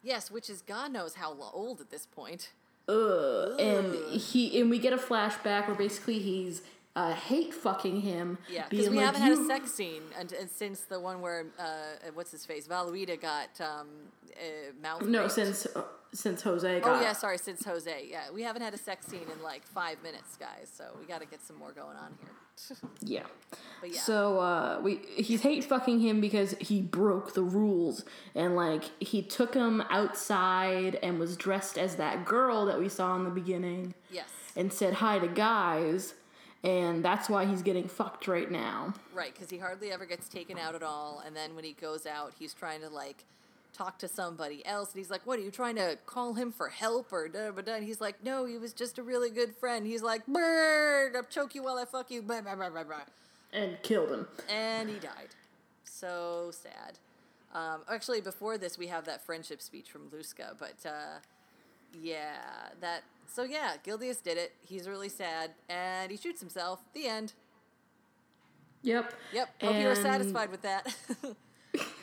Yes, which is God knows how old at this point. Ugh. And he and we get a flashback where basically he's uh, hate fucking him. Yeah, because we like, haven't had a sex scene and, and since the one where uh, what's his face Valuita got um, uh, mouth. No, raped. since uh, since Jose got. Oh yeah, sorry, since Jose. Yeah, we haven't had a sex scene in like five minutes, guys. So we got to get some more going on here. Yeah. Yeah. So uh, we he's hate fucking him because he broke the rules and like he took him outside and was dressed as that girl that we saw in the beginning yes. and said hi to guys and that's why he's getting fucked right now. Right, because he hardly ever gets taken out at all, and then when he goes out, he's trying to like talk to somebody else, and he's like, "What are you trying to call him for help or da da da?" And he's like, "No, he was just a really good friend." He's like, "Bird, I'll choke you while I fuck you," blah, blah, blah, blah, blah. And killed him. and he died. So sad. Um, actually, before this, we have that friendship speech from Luska, but uh, yeah, that. So yeah, Gildius did it. He's really sad, and he shoots himself. The end. Yep. Yep. Hope you were satisfied with that.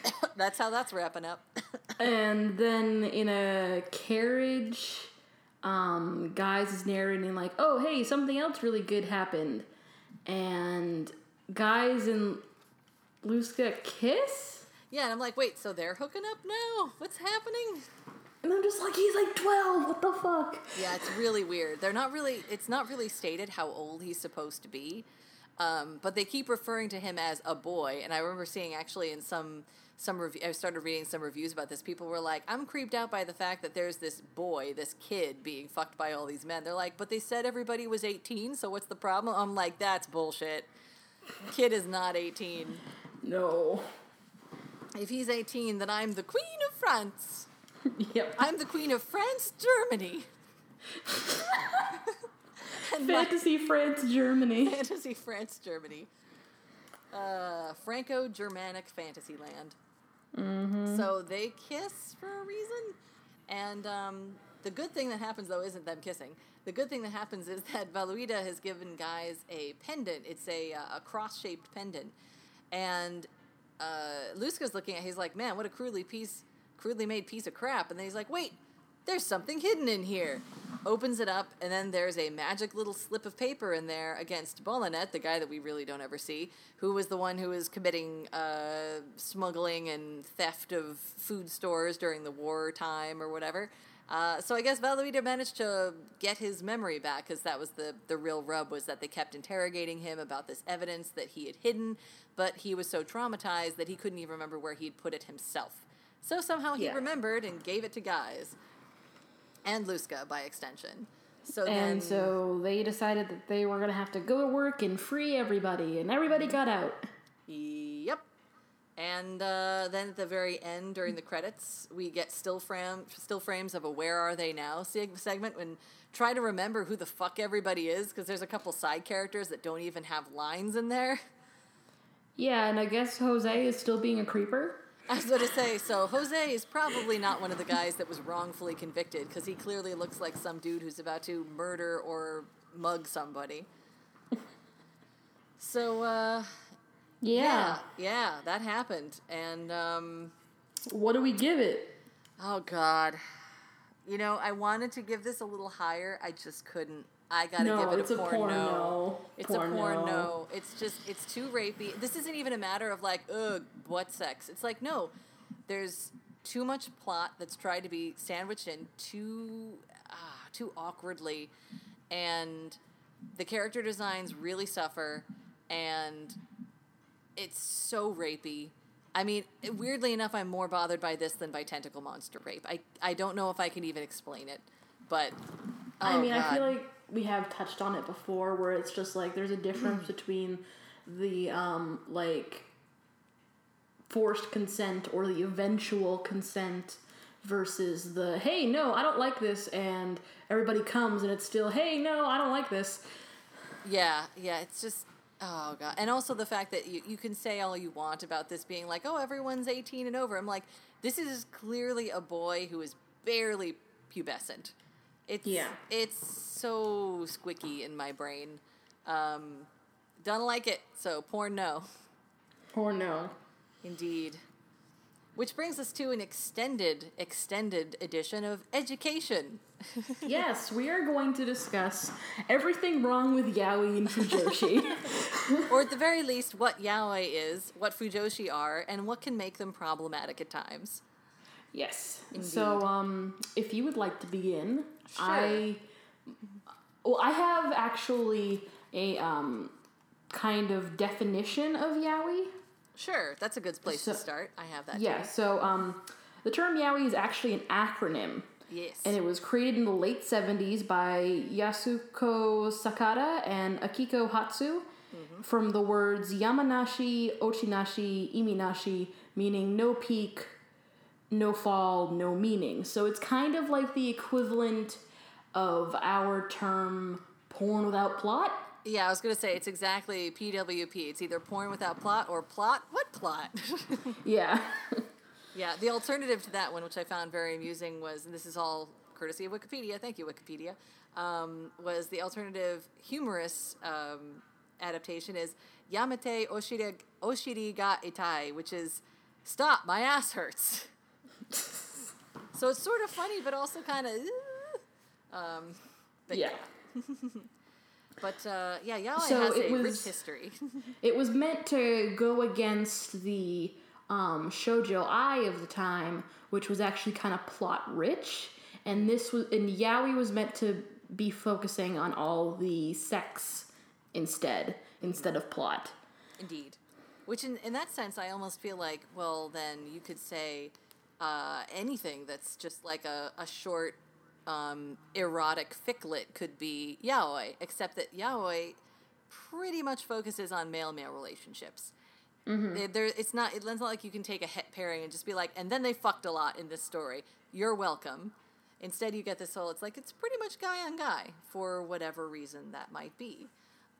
that's how that's wrapping up. And then in a carriage, um, Guys is narrating like, "Oh, hey, something else really good happened," and Guys and Luska kiss, yeah, and I'm like, wait, so they're hooking up now? What's happening? and I'm just like, "He's like twelve. What the fuck?" Yeah, it's really weird. They're not really. It's not really stated how old he's supposed to be, um, but they keep referring to him as a boy. And I remember seeing actually in some some review. I started reading some reviews about this. People were like, "I'm creeped out by the fact that there's this boy, this kid, being fucked by all these men." They're like, "But they said everybody was 18, so what's the problem?" I'm like, "That's bullshit. Kid is not 18. No. If he's 18, then I'm the queen of France. Yep. I'm the queen of France, Germany." Fantasy France, Germany. Fantasy France, Germany. Uh, Franco Germanic fantasy land. Mm-hmm. So they kiss for a reason. And um, the good thing that happens, though, isn't them kissing. The good thing that happens is that Valuida has given guys a pendant. It's a, uh, a cross shaped pendant. And uh, Luska's looking at it, he's like, man, what a crudely piece, crudely made piece of crap. And then he's like, wait, there's something hidden in here. Opens it up, and then there's a magic little slip of paper in there against Bolanet, the guy that we really don't ever see, who was the one who was committing uh, smuggling and theft of food stores during the war time or whatever. Uh, so I guess Valuida managed to get his memory back because that was the, the real rub was that they kept interrogating him about this evidence that he had hidden, but he was so traumatized that he couldn't even remember where he'd put it himself. So somehow he Yeah. remembered and gave it to guys and Luska by extension. So And then, so they decided that they were gonna have to go to work and free everybody, and everybody got out. yep. And uh, then at the very end, during the credits, we get still frame still frames of a "Where Are They Now" seg- segment and try to remember who the fuck everybody is because there's a couple side characters that don't even have lines in there. Yeah, and I guess Jose is still being a creeper. I was going to say, so Jose is probably not one of the guys that was wrongfully convicted because he clearly looks like some dude who's about to murder or mug somebody. So, uh, Yeah. yeah, yeah, that happened. And, um, What do we give it? oh, God. You know, I wanted to give this a little higher. I just couldn't. I gotta No, give it it's a a porno. porno. It's Porno. a porno. It's just, it's too rapey. This isn't even a matter of like, ugh, what sex? It's like, no, there's too much plot that's tried to be sandwiched in too, ah, too awkwardly, and the character designs really suffer, and it's so rapey. I mean, weirdly enough, I'm more bothered by this than by tentacle monster rape. I, I don't know if I can even explain it, but I oh, mean, I feel like we have touched on it before, where it's just like there's a difference between the um like forced consent or the eventual consent versus the hey no I don't like this and everybody comes and it's still hey no I don't like this Yeah, yeah, it's just oh god. And also the fact that you, you can say all you want about this being like, oh, everyone's 18 and over. I'm like, this is clearly a boy who is barely pubescent. It's Yeah. it's so squicky in my brain. Um don't like it. So porn no. or no Indeed. Which brings us to an extended, extended edition of education. yes we are going to discuss everything wrong with Yaoi and Fujoshi or at the very least, what yaoi is, what fujoshi are, and what can make them problematic at times. Yes. So, um, if you would like to begin, Sure. I well, I have actually a um, kind of definition of yaoi. Sure, that's a good place So- to start. I have that. Yeah. So, um, the term yaoi is actually an acronym, Yes. and it was created in the late '70s by Yasuko Sakata and Akiko Hatsu. From the words Yamanashi, Ochinashi, Iminashi, meaning no peak, no fall, no meaning. So it's kind of like the equivalent of our term porn without plot. yeah, I was gonna say it's exactly PWP. It's either porn without plot or plot. What plot? Yeah. yeah, the alternative to that one, which I found very amusing, was and this is all courtesy of Wikipedia, thank you, Wikipedia, um, was the alternative humorous um, adaptation is Yamete Oshiri, Oshiri ga itai, which is stop, my ass hurts. so it's sort of funny, but also kind of. Um, but Yeah. But uh, yeah, yaoi So has it a rich was- history. It was meant to go against the um, shoujo ai of the time, which was actually kind of plot rich, and this was and yaoi was meant to be focusing on all the sex instead instead of plot. Indeed. Which, in, in that sense, I almost feel like, well, then you could say uh, anything that's just like a, a short um, erotic ficlet could be yaoi, except that yaoi pretty much focuses on male male relationships. It- there, it's not. It's not like you can take a het pairing and just be like, and then they fucked a lot in this story. You're welcome. Instead, you get this whole. It's like it's pretty much guy on guy for whatever reason that might be.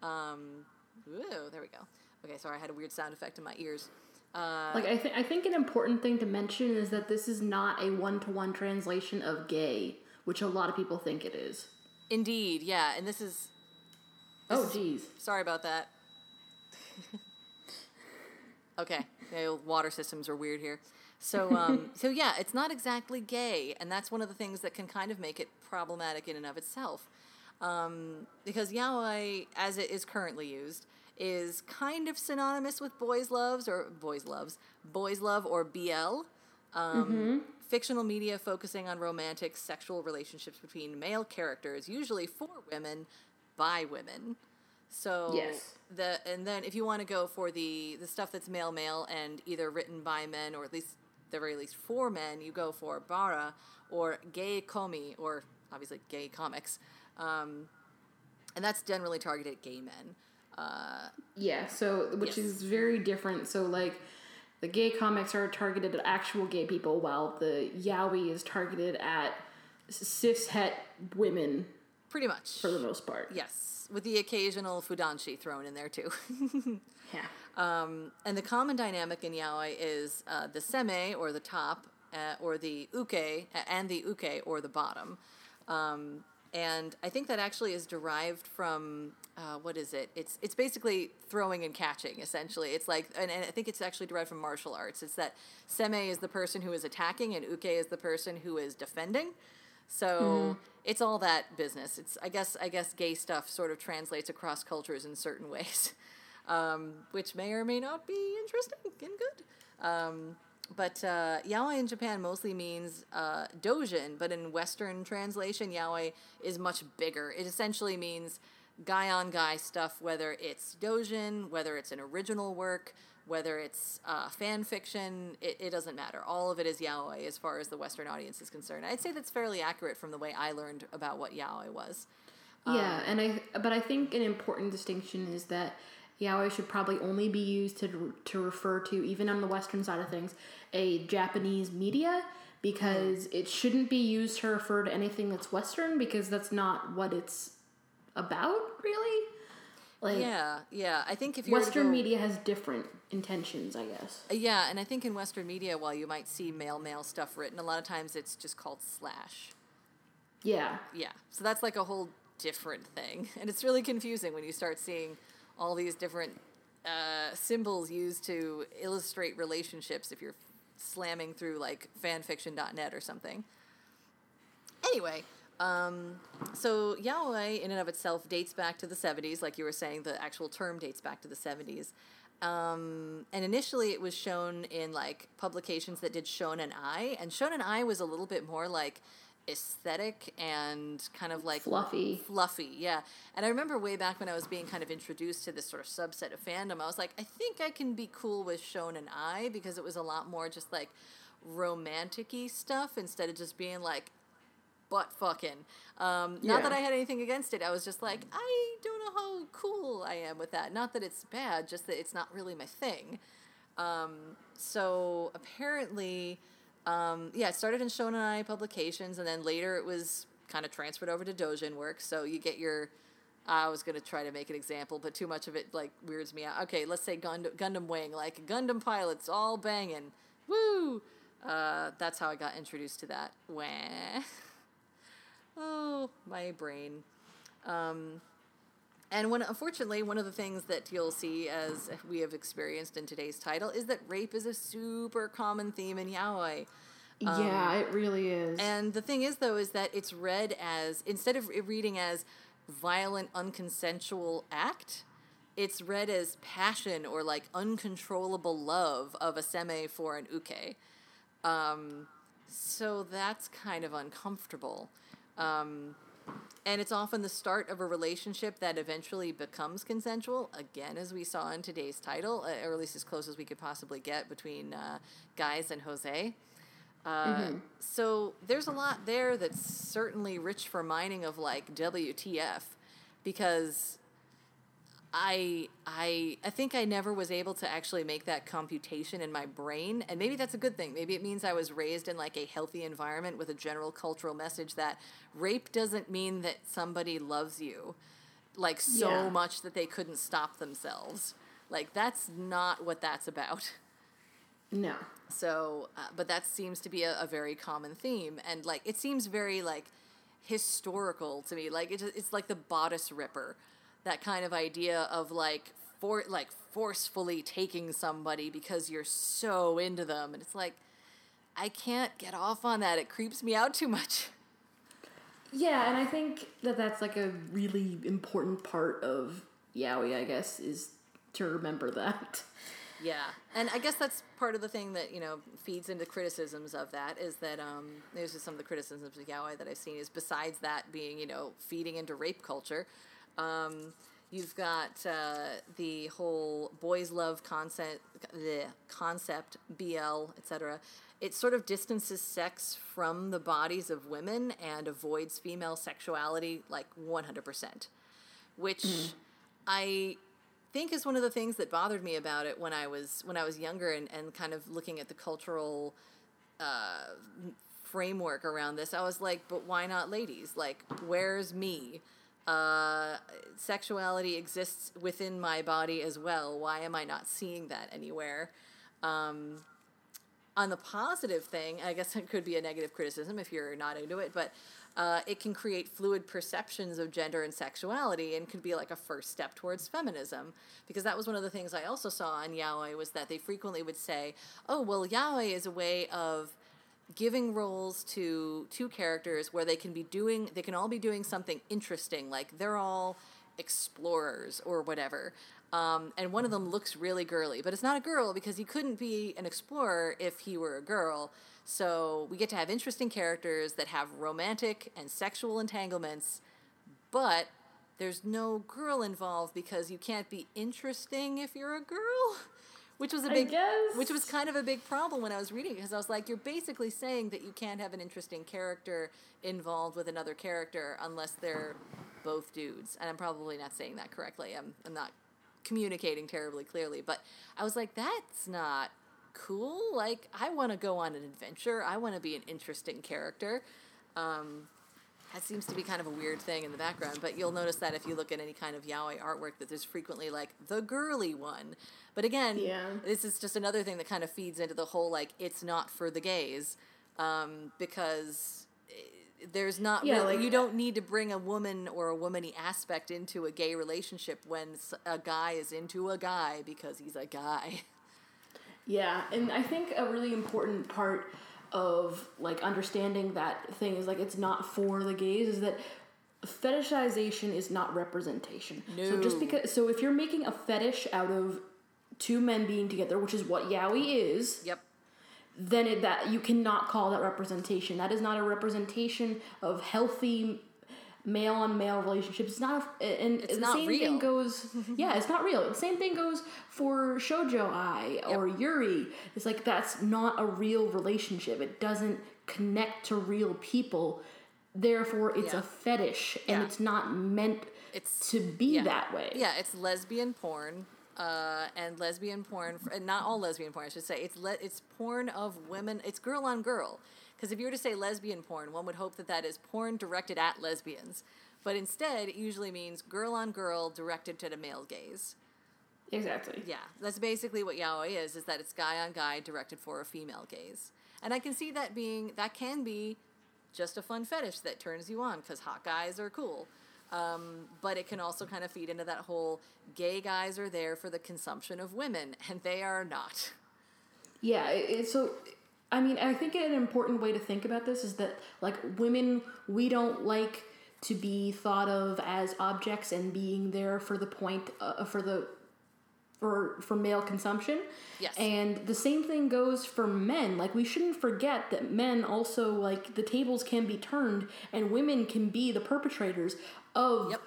Um, ooh, there we go. Okay, sorry, I had a weird sound effect in my ears. Uh, Like I think I think an important thing to mention is that this is not a one to one translation of gay, which a lot of people think it is. indeed, yeah, and this is. Oh, geez. Sorry about that. okay, the water systems are weird here. So, um, so yeah, it's not exactly gay, and that's one of the things that can kind of make it problematic in and of itself. Um, because yaoi, as it is currently used, is kind of synonymous with boys' loves or boys' loves, boys' love or BL. Um, Fictional media focusing on romantic sexual relationships between male characters, usually for women, by women. So Yes. the and then if you want to go for the the stuff that's male male and either written by men or at least the very least for men, you go for bara or gay komi or obviously gay comics, um, and that's generally targeted at gay men. Uh, Yeah, so which Yes. is very different. So like the gay comics are targeted at actual gay people, while the yaoi is targeted at cis het women pretty much. for the most part. Yes, with the occasional fudanshi thrown in there too. Yeah. Um, and the common dynamic in yaoi is uh, the seme or the top, uh, or the uke and the uke or the bottom. Um, and I think that actually is derived from uh, what is it? It's it's basically throwing and catching essentially. It's like, and, and I think it's actually derived from martial arts. It's that seme is the person who is attacking, and uke is the person who is defending. So it's all that business. It's I guess I guess gay stuff sort of translates across cultures in certain ways, um, which may or may not be interesting and good. Um, but uh, yaoi in Japan mostly means uh, dojin, but in Western translation, yaoi is much bigger. It essentially means guy on guy stuff, whether it's dojin, whether it's an original work, whether it's uh, fan fiction, it, it doesn't matter. All of it is yaoi as far as the Western audience is concerned. I'd say that's fairly accurate from the way I learned about what yaoi was. Yeah, and I but I think an important distinction is that yaoi should probably only be used to to refer to even on the western side of things a Japanese media because mm-hmm. it shouldn't be used to refer to anything that's western because that's not what it's about really. Like Yeah, yeah. I think if western go- media has different intentions, I guess. Uh, yeah, and I think in Western media, while you might see male male stuff written, a lot of times it's just called slash. Yeah. Yeah, so that's like a whole different thing, and it's really confusing when you start seeing all these different uh, symbols used to illustrate relationships. If you're slamming through like fanfiction.net or something. Anyway, um, so yaoi in and of itself dates back to the 70s, like you were saying, the actual term dates back to the 70s. Um, and initially it was shown in like publications that did Shonen Ai, and Shonen Ai was a little bit more like aesthetic and kind of like Fluffy. fluffy, yeah. And I remember way back when I was being kind of introduced to this sort of subset of fandom, I was like, I think I can be cool with Shonen Ai because it was a lot more just like romantic-y stuff instead of just being like butt fucking. Um, Not that I had anything against it. I was just like, I don't know how cool I am with that. Not that it's bad, just that it's not really my thing. Um, so apparently, um, yeah, it started in Shonen Ai publications, and then later it was kind of transferred over to Dojin Works. So you get your. I was gonna try to make an example, but too much of it like weirds me out. Okay, let's say Gundam, Gundam Wing, like Gundam pilots all banging, woo. Uh, that's how I got introduced to that. Wah. Oh, my brain. Um, and when, unfortunately, one of the things that you'll see as we have experienced in today's title is that rape is a super common theme in yaoi. yeah, it really is. And the thing is, though, is that it's read as instead of reading as violent, unconsensual act, it's read as passion or like uncontrollable love of a seme for an uke. Um, so that's kind of uncomfortable. Um, and it's often the start of a relationship that eventually becomes consensual, again, as we saw in today's title, uh, or at least as close as we could possibly get between uh, Guys and Jose. Uh, So there's a lot there that's certainly rich for mining of like WTF, because I I I think I never was able to actually make that computation in my brain, and maybe that's a good thing. Maybe it means I was raised in like a healthy environment with a general cultural message that rape doesn't mean that somebody loves you like so Yeah. much that they couldn't stop themselves. Like that's not what that's about. no. So, uh, but that seems to be a, a very common theme, and like it seems very like historical to me. Like it's it's like the bodice ripper, that kind of idea of like for like forcefully taking somebody because you're so into them, and it's like I can't get off on that. It creeps me out too much. Yeah, and I think that that's like a really important part of yaoi, I guess, is to remember that. Yeah, and I guess that's part of the thing that you know feeds into criticisms of that is that um, there's just some of the criticisms of yaoi that I've seen is besides that being you know feeding into rape culture, um, you've got uh, the whole boys love concept, the concept BL etc. It sort of distances sex from the bodies of women and avoids female sexuality like 100%, which I think is one of the things that bothered me about it when I was when I was younger and, and kind of looking at the cultural uh, framework around this. I was like, but why not ladies? Like, where's me? Uh, sexuality exists within my body as well. Why am I not seeing that anywhere? Um, on the positive thing, I guess it could be a negative criticism if you're not into it, but uh, it can create fluid perceptions of gender and sexuality and could be like a first step towards feminism. Because that was one of the things I also saw on yaoi was that they frequently would say, oh, well, yaoi is a way of giving roles to two characters where they can be doing they can all be doing something interesting like they're all explorers or whatever. Um, and one of them looks really girly but it's not a girl because he couldn't be an explorer if he were a girl. So we get to have interesting characters that have romantic and sexual entanglements but there's no girl involved because you can't be interesting if you're a girl which was a big which was kind of a big problem when I was reading it because I was like, you're basically saying that you can't have an interesting character involved with another character unless they're both dudes. And I'm probably not saying that correctly. I'm, I'm not communicating terribly clearly. But I was like, that's not cool. Like, I want to go on an adventure, I want to be an interesting character. Um, that seems to be kind of a weird thing in the background, but you'll notice that if you look at any kind of yaoi artwork, that there's frequently like the girly one. But again, Yeah. this is just another thing that kind of feeds into the whole like it's not for the gays, um, because eh, there's not Yeah, really, like- you don't need to bring a woman or a womany aspect into a gay relationship when a guy is into a guy because he's a guy. Yeah, and I think a really important part of like understanding that thing is like it's not for the gays is that fetishization is not representation. So just because so if you're making a fetish out of two men being together, which is what yaoi is, Yep. then it, that you cannot call that representation. That is not a representation of healthy male on male relationships. It's not, a, and the not same real. thing goes. yeah, it's not real. The same thing goes for shojo ai or yuri. It's like that's not a real relationship. It doesn't connect to real people. Therefore, it's Yeah. a fetish, and Yeah. it's not meant It's- to be yeah. that way. Yeah, it's lesbian porn, uh, and lesbian porn, and not all lesbian porn, I should say. It's le- it's porn of women. It's girl on girl. Because if you were to say lesbian porn, one would hope that that is porn directed at lesbians, but instead it usually means girl on girl directed to the male gaze. Exactly. Yeah, that's basically what yaoi is. Is that it's guy on guy directed for a female gaze, and I can see that being that can be just a fun fetish that turns you on because hot guys are cool. Um, but it can also kind of feed into that whole gay guys are there for the consumption of women, and they are not. Yeah, it, so I mean, I think an important way to think about this is that like women, we don't like to be thought of as objects and being there for the point uh, for the for for male consumption. Yes. And the same thing goes for men. Like we shouldn't forget that men also like the tables can be turned and women can be the perpetrators of Yep.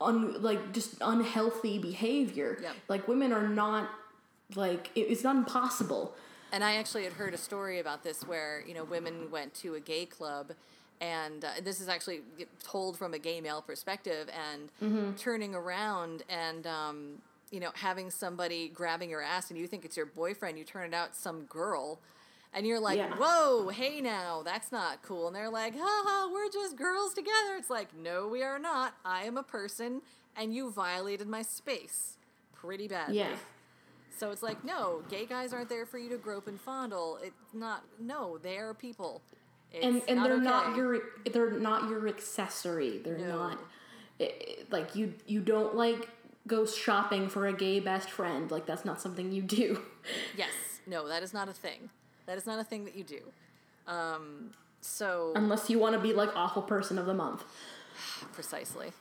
un like just unhealthy behavior. Yep. Like women are not like it, it's not impossible. And I actually had heard a story about this where, you know, women went to a gay club and uh, this is actually told from a gay male perspective and turning around and, um, you know, having somebody grabbing your ass and you think it's your boyfriend, you turn it out some girl. And you're like, Yeah. whoa, hey now, that's not cool. And they're like, ha ha, we're just girls together. It's like, no, we are not. I am a person and you violated my space pretty badly. Yeah. So it's like, no, gay guys aren't there for you to grope and fondle. It's not. No, they are people. It's and and not they're okay. not your they're not your accessory. They're No. not it- like you you don't like go shopping for a gay best friend. Like that's not something you do. Yes. No, that is not a thing. That is not a thing that you do. Um, so Unless you want to be like awful person of the month. precisely.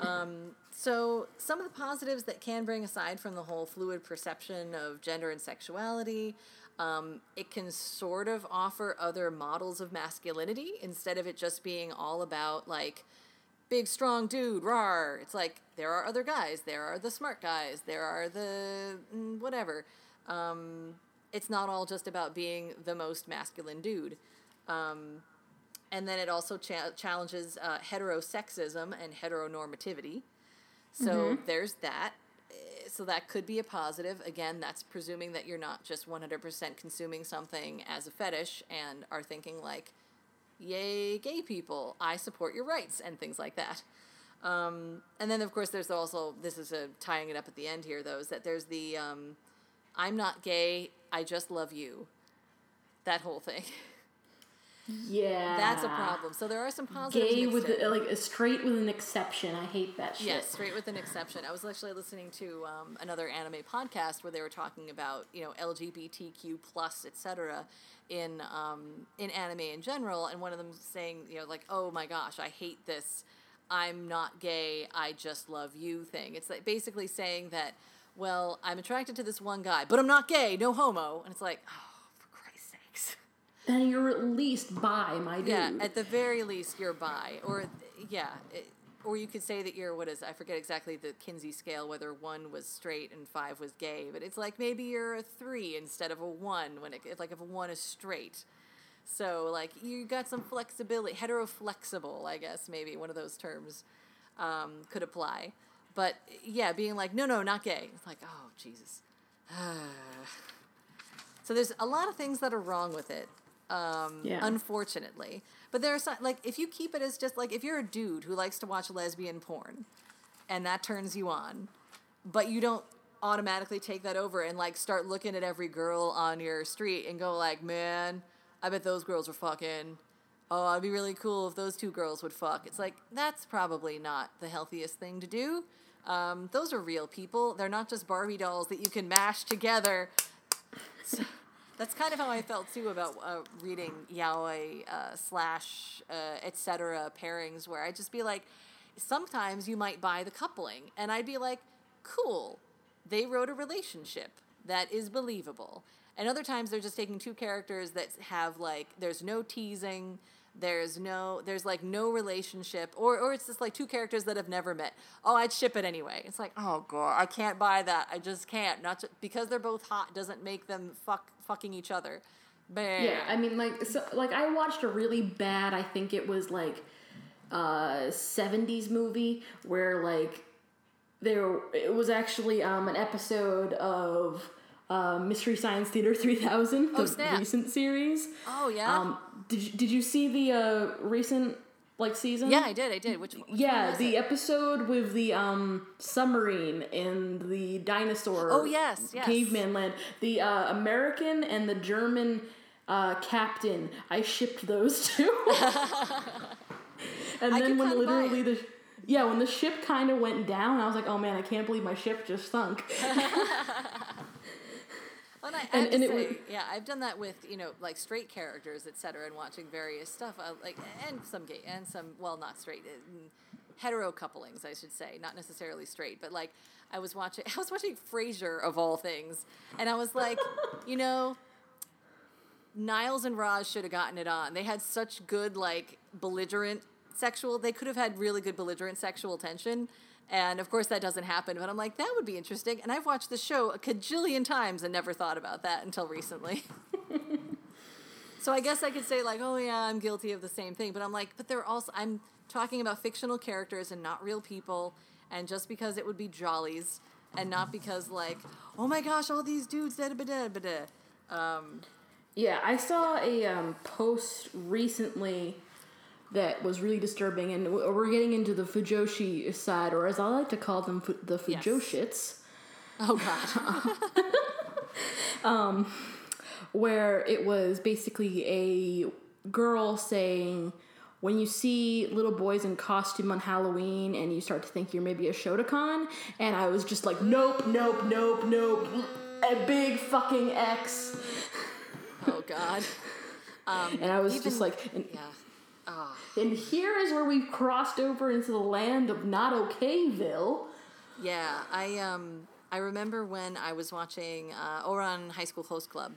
Um, so some of the positives that can bring aside from the whole fluid perception of gender and sexuality um, it can sort of offer other models of masculinity instead of it just being all about like big strong dude rar it's like there are other guys there are the smart guys there are the mm, whatever um, it's not all just about being the most masculine dude um, and then it also cha- challenges uh, heterosexism and heteronormativity. So there's that. Eh, So that could be a positive. Again, that's presuming that you're not just 100% consuming something as a fetish and are thinking like, "Yay, gay people! I support your rights" and things like that. Um, and then of course there's also this is a tying it up at the end here though is that there's the um, I'm not gay. I just love you. That whole thing. Yeah. That's a problem. So there are some positives. Gay with the, like a straight with an exception. I hate that shit. Yes, straight with an exception. I was actually listening to um, another anime podcast where they were talking about you know LGBTQ plus etc. in um, in anime in general, and one of them saying you know like oh my gosh I hate this I'm not gay I just love you thing. It's like basically saying that well I'm attracted to this one guy but I'm not gay no homo and it's like oh for Christ's sakes. Then you're at least bi, my dude. Yeah, at the very least, you're bi, or yeah, it, or you could say that you're what is I forget exactly the Kinsey scale whether one was straight and five was gay, but it's like maybe you're a three instead of a one when it it's like if a one is straight. So like you got some flexibility, heteroflexible, I guess maybe one of those terms um, could apply. But yeah, being like no, no, not gay. It's like oh Jesus. so there's a lot of things that are wrong with it um, Yeah. unfortunately. But there are some, like, if you keep it as just like, if you're a dude who likes to watch lesbian porn and that turns you on, but you don't automatically take that over and like start looking at every girl on your street and go like, man, I bet those girls are fucking. Oh, it'd be really cool if those two girls would fuck. It's like, that's probably not the healthiest thing to do. Um, those are real people. They're not just Barbie dolls that you can mash together so, that's kind of how I felt too about uh, reading yaoi uh, slash uh, etc. pairings, where I'd just be like, sometimes you might buy the coupling, and I'd be like, cool, they wrote a relationship that is believable. And other times they're just taking two characters that have like, there's no teasing. There's no, there's like no relationship, or or it's just like two characters that have never met. Oh, I'd ship it anyway. It's like, oh god, I can't buy that. I just can't. Not ju- because they're both hot doesn't make them fuck fucking each other. Bah. Yeah, I mean, like, so, like I watched a really bad. I think it was like uh '70s movie where like there it was actually um an episode of uh, Mystery Science Theater 3000, the Oh, snap. recent series. Oh yeah. Um, did you, did you see the uh recent like season? yeah, I did. I did. Which, which Yeah, the it? episode with the um submarine and the dinosaur. Oh, yes, yes. Caveman land. The uh, American and the German uh, Captain. I shipped those two. and I then when literally the yeah, when the ship kind of went down, I was like, oh man, I can't believe my ship just sunk. Well, and I, And- and say, was- yeah, I've done that with you know like straight characters, etc., and watching various stuff, uh, like and some gay and some well, not straight, uh, hetero couplings, I should say, not necessarily straight, but like I was watching, I was watching Frasier of all things, and I was like, you know, Niles and Roz should have gotten it on. They had such good like belligerent sexual. They could have had really good belligerent sexual tension. And of course that doesn't happen, but I'm like that would be interesting. And I've watched the show a cajillion times and never thought about that until recently. so I guess I could say like, "Oh yeah, I'm guilty of the same thing." But I'm like, but they're also I'm talking about fictional characters and not real people. And just because it would be jollies and not because like, "Oh my gosh, all these dudes da da da da da." Yeah, I saw a um, post recently that was really disturbing, and we're getting into the Fujoshi side, or as I like to call them, fu- the Yes. Fujoshits, Oh god. Um, where it was basically a girl saying, when you see little boys in costume on Halloween and you start to think you're maybe a shotacon, and I was just like, nope, nope, nope, nope, a big fucking X. Oh God. Um, and I was just like, and, Yeah. And here is where we've crossed over into the land of not okayville. Yeah. I um I remember when I was watching uh, Ouran High School Host Club.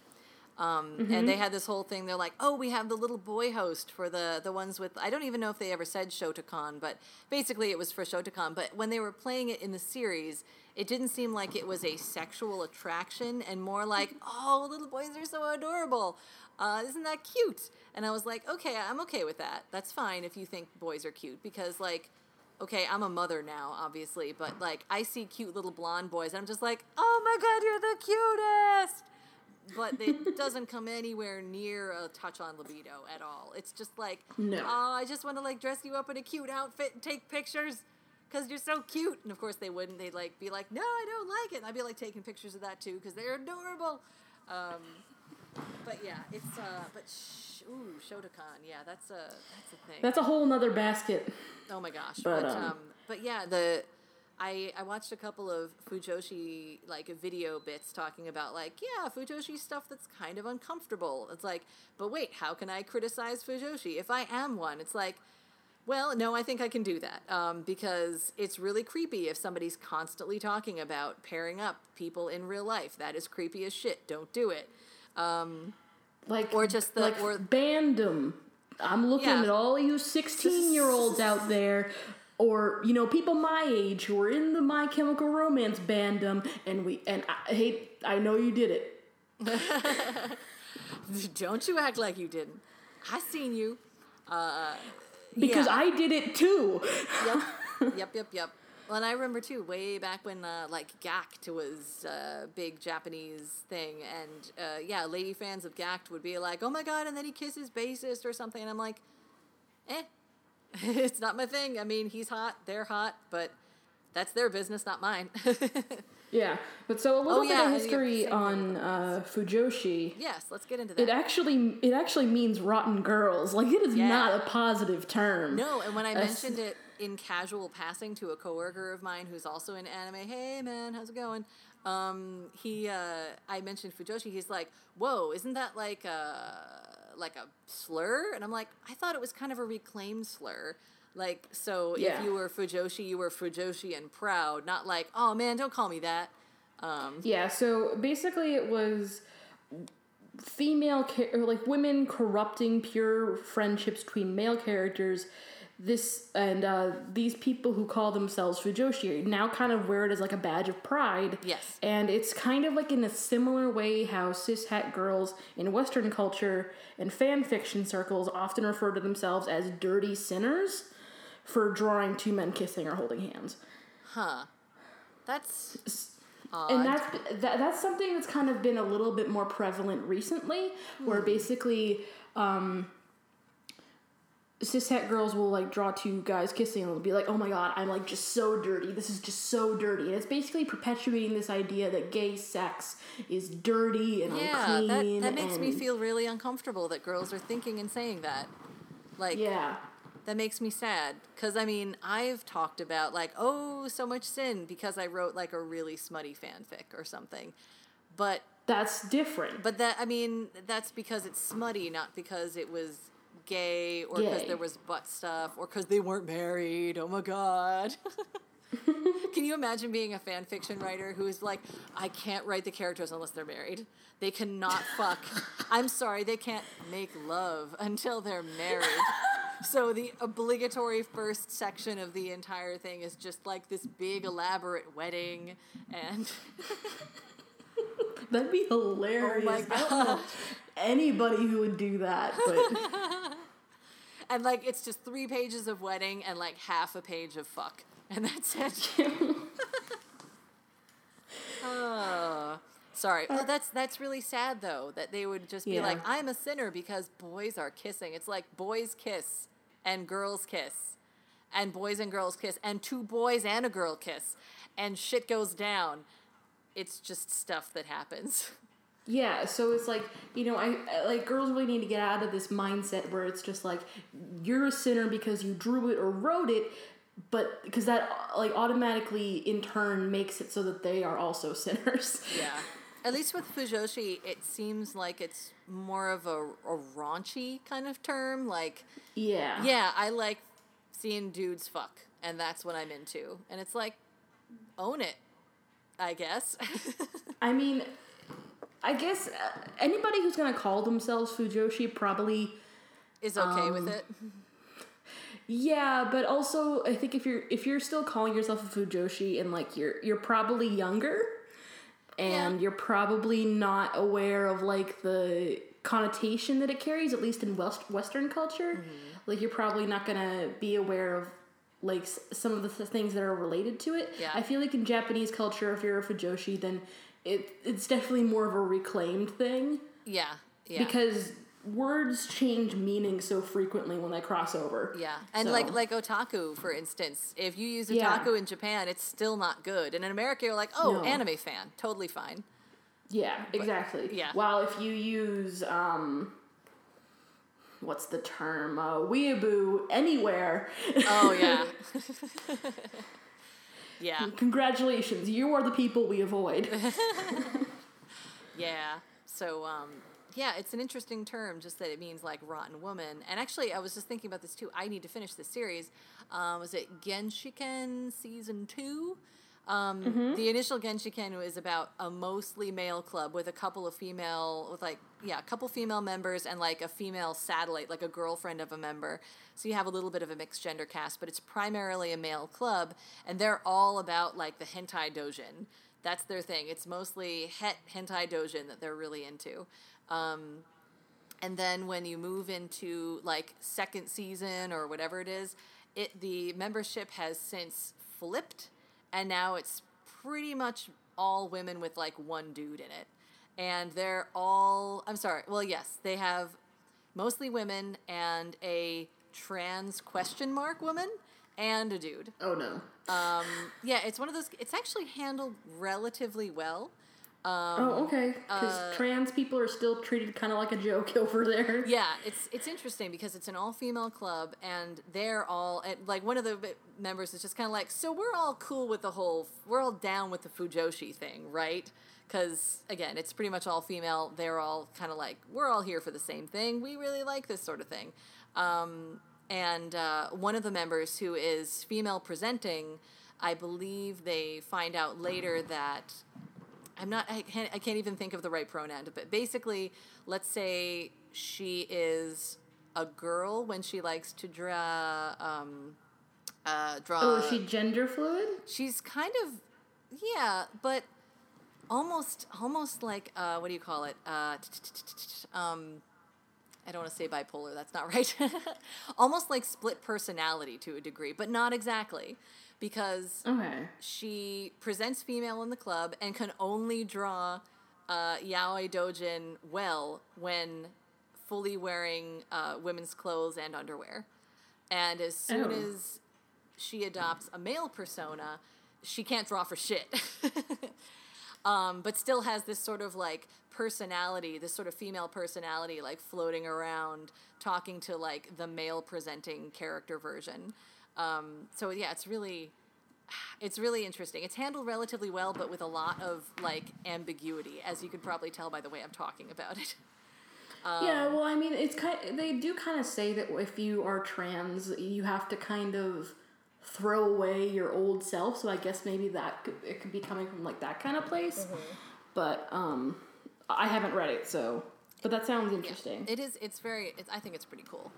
Um, And they had this whole thing. They're like, "Oh, we have the little boy host for the the ones with." I don't even know if they ever said shotacon, but basically it was for shotacon. But when they were playing it in the series, it didn't seem like it was a sexual attraction, and more like, "Oh, little boys are so adorable. Uh, isn't that cute?" And I was like, "Okay, I'm okay with that. That's fine if you think boys are cute, because like." okay, I'm a mother now, obviously, but like I see cute little blonde boys, and I'm just like, oh my god, you're the cutest. But it doesn't come anywhere near a touch on libido at all. It's just like, No. oh, I just want to like dress you up in a cute outfit and take pictures because you're so cute. And of course they wouldn't. They'd like be like, no, I don't like it. And I'd be like taking pictures of that too because they're adorable. Um, but yeah, it's uh, but sh- ooh, shotacon, yeah, that's a that's a thing. That's a whole nother basket. Oh my gosh! But, But um, um, but yeah, the I I watched a couple of Fujoshi like video bits talking about like yeah Fujoshi stuff that's kind of uncomfortable. It's like, but wait, how can I criticize Fujoshi if I am one? It's like. Well, no, I think I can do that um, because it's really creepy if somebody's constantly talking about pairing up people in real life. That is creepy as shit. Don't do it. Like Or just the- like or- bandom. I'm looking Yeah. at all you 16 year olds out there. Or you know, people my age who are in the My Chemical Romance bandom, and we and I hate. I know you did it. Don't you act like you didn't. I seen you. Uh, because yeah. I did it too. yep, yep, yep, yep. Well, and I remember too, way back when uh, like Gackt was a big Japanese thing, and uh, yeah, lady fans of Gackt would be like, "Oh my god!" and then he kisses bassist or something, and I'm like, "Eh, it's not my thing." I mean, he's hot, they're hot, but that's their business, not mine. Yeah, but so a little Oh, bit yeah, of history on uh, Fujoshi. yes, let's get into that. It actually it actually means rotten girls. Like it is Yeah. not a positive term. No, and when I That's- mentioned it in casual passing to a coworker of mine who's also in anime, hey man, how's it going? Um, he, uh, I mentioned Fujoshi. He's like, "Whoa, isn't that like a like a slur?" And I'm like, "I thought it was kind of a reclaimed slur." Like, so Yeah. if you were Fujoshi, you were Fujoshi and proud, not like, "Oh man, don't call me that." Um, Yeah, so basically it was female or like women corrupting pure friendships between male characters. This and uh, these people who call themselves Fujoshi now kind of wear it as like a badge of pride. Yes. And it's kind of like in a similar way how cis cishet girls in Western culture and fan fiction circles often refer to themselves as dirty sinners for drawing two men kissing or holding hands. huh? That's and that's that, that's something that's kind of been a little bit more prevalent recently where basically um, cishet girls will like draw two guys kissing and they'll be like, "Oh my god, I'm like just so dirty. This is just so dirty." And it's basically perpetuating this idea that gay sex is dirty and Yeah, that, unclean. that makes me feel really uncomfortable that girls are thinking and saying that. Like, Yeah. That makes me sad. Because, I mean, I've talked about, like, oh, so much sin because I wrote, like, a really smutty fanfic or something. But, That's different. but that, I mean, that's because it's smutty, not because it was gay or because there was butt stuff or because they weren't married. Oh my God. Can you imagine being a fan fiction writer who is like, I can't write the characters unless they're married? They cannot fuck. I'm sorry, they can't make love until they're married. So the obligatory first section of the entire thing is just like this big elaborate wedding and That'd be hilarious. Oh my I don't know anybody who would do that, but and like it's just three pages of wedding and like half a page of fuck. And that's it. Oh, sorry. Oh, that's that's really sad though that they would just be Yeah. like, "I'm a sinner because boys are kissing." It's like boys kiss and girls kiss, and boys and girls kiss, and two boys and a girl kiss, and shit goes down. It's just stuff that happens. yeah. So it's like you know, I like girls really need to get out of this mindset where it's just like you're a sinner because you drew it or wrote it, but because that like automatically in turn makes it so that they are also sinners. Yeah. At least with Fujoshi, it seems like it's more of a, a raunchy kind of term. Like, Yeah. yeah, I like seeing dudes fuck, and that's what I'm into. And it's like, own it, I guess. I mean, I guess uh, anybody who's gonna call themselves Fujoshi probably Is okay Um, with it. Yeah, but also I think if you're if you're still calling yourself a Fujoshi and like you're you're probably younger and Yeah. you're probably not aware of like the connotation that it carries at least in west western culture. Mm-hmm. Like you're probably not going to be aware of like some of the th- things that are related to it. Yeah. I feel like in Japanese culture if you're a Fujoshi then it it's definitely more of a reclaimed thing Yeah, yeah. because words change meaning so frequently when they cross over. yeah, and So- like like otaku, for instance, if you use Yeah. otaku in Japan, it's still not good. And in America, you're like, oh, No. anime fan, totally fine. Yeah, exactly. yeah. While if you use um what's the term? Uh weeaboo anywhere. Oh yeah, yeah. Congratulations, you are the people we avoid. Yeah. So, um, yeah, it's an interesting term, just that it means like rotten woman. And actually, I was just thinking about this too. I need to finish this series. Um, was it Genshiken season two? Um, The initial Genshiken was about a mostly male club with a couple of female, with like, yeah, a couple female members and like a female satellite, like a girlfriend of a member. So you have a little bit of a mixed gender cast, but it's primarily a male club, and they're all about like the hentai dojin. That's their thing. It's mostly het hentai dojin that they're really into. Um, and then when you move into like second season or whatever it is, it the membership has since flipped, and now it's pretty much all women with like one dude in it, and they're all I'm sorry. Well, yes, they have mostly women and a trans question mark woman and a dude. oh no. Um, yeah, it's one of those. It's actually handled relatively well. Oh, okay. Because trans people are still treated kind of like a joke over there. Yeah, it's it's interesting because it's an all female club and they're all and like one of the members is just kind of like, so we're all cool with the whole, we're all down with the Fujoshi thing, right? Because again, it's pretty much all female. They're all kind of like, we're all here for the same thing. We really like this sort of thing. Um, and uh, one of the members who is female presenting, I believe they find out later that I'm not. I can't. I can't even think of the right pronoun. But basically, let's say she is a girl when she likes to draw. Um, uh, draw. Oh, is she gender fluid? She's kind of, yeah, but almost, almost like uh, what do you call it? Uh, um, I don't want to say bipolar. That's not right. almost like split personality to a degree, but not exactly, because Okay. she presents female in the club and can only draw uh, yaoi dojin well when fully wearing uh, women's clothes and underwear. and as soon Oh. as she adopts a male persona, she can't draw for shit. um, but still has this sort of like personality, this sort of female personality, like floating around, talking to like the male presenting character version. Um, so yeah, it's really, it's really interesting. It's handled relatively well, but with a lot of like ambiguity, as you could probably tell by the way I'm talking about it. yeah, well, I mean, it's kind. They do kind of say that if you are trans, you have to kind of throw away your old self. So I guess maybe that could, it could be coming from like that kind of place. But um, I haven't read it, so. But that sounds interesting. It is. It's very. It's, I think it's pretty cool.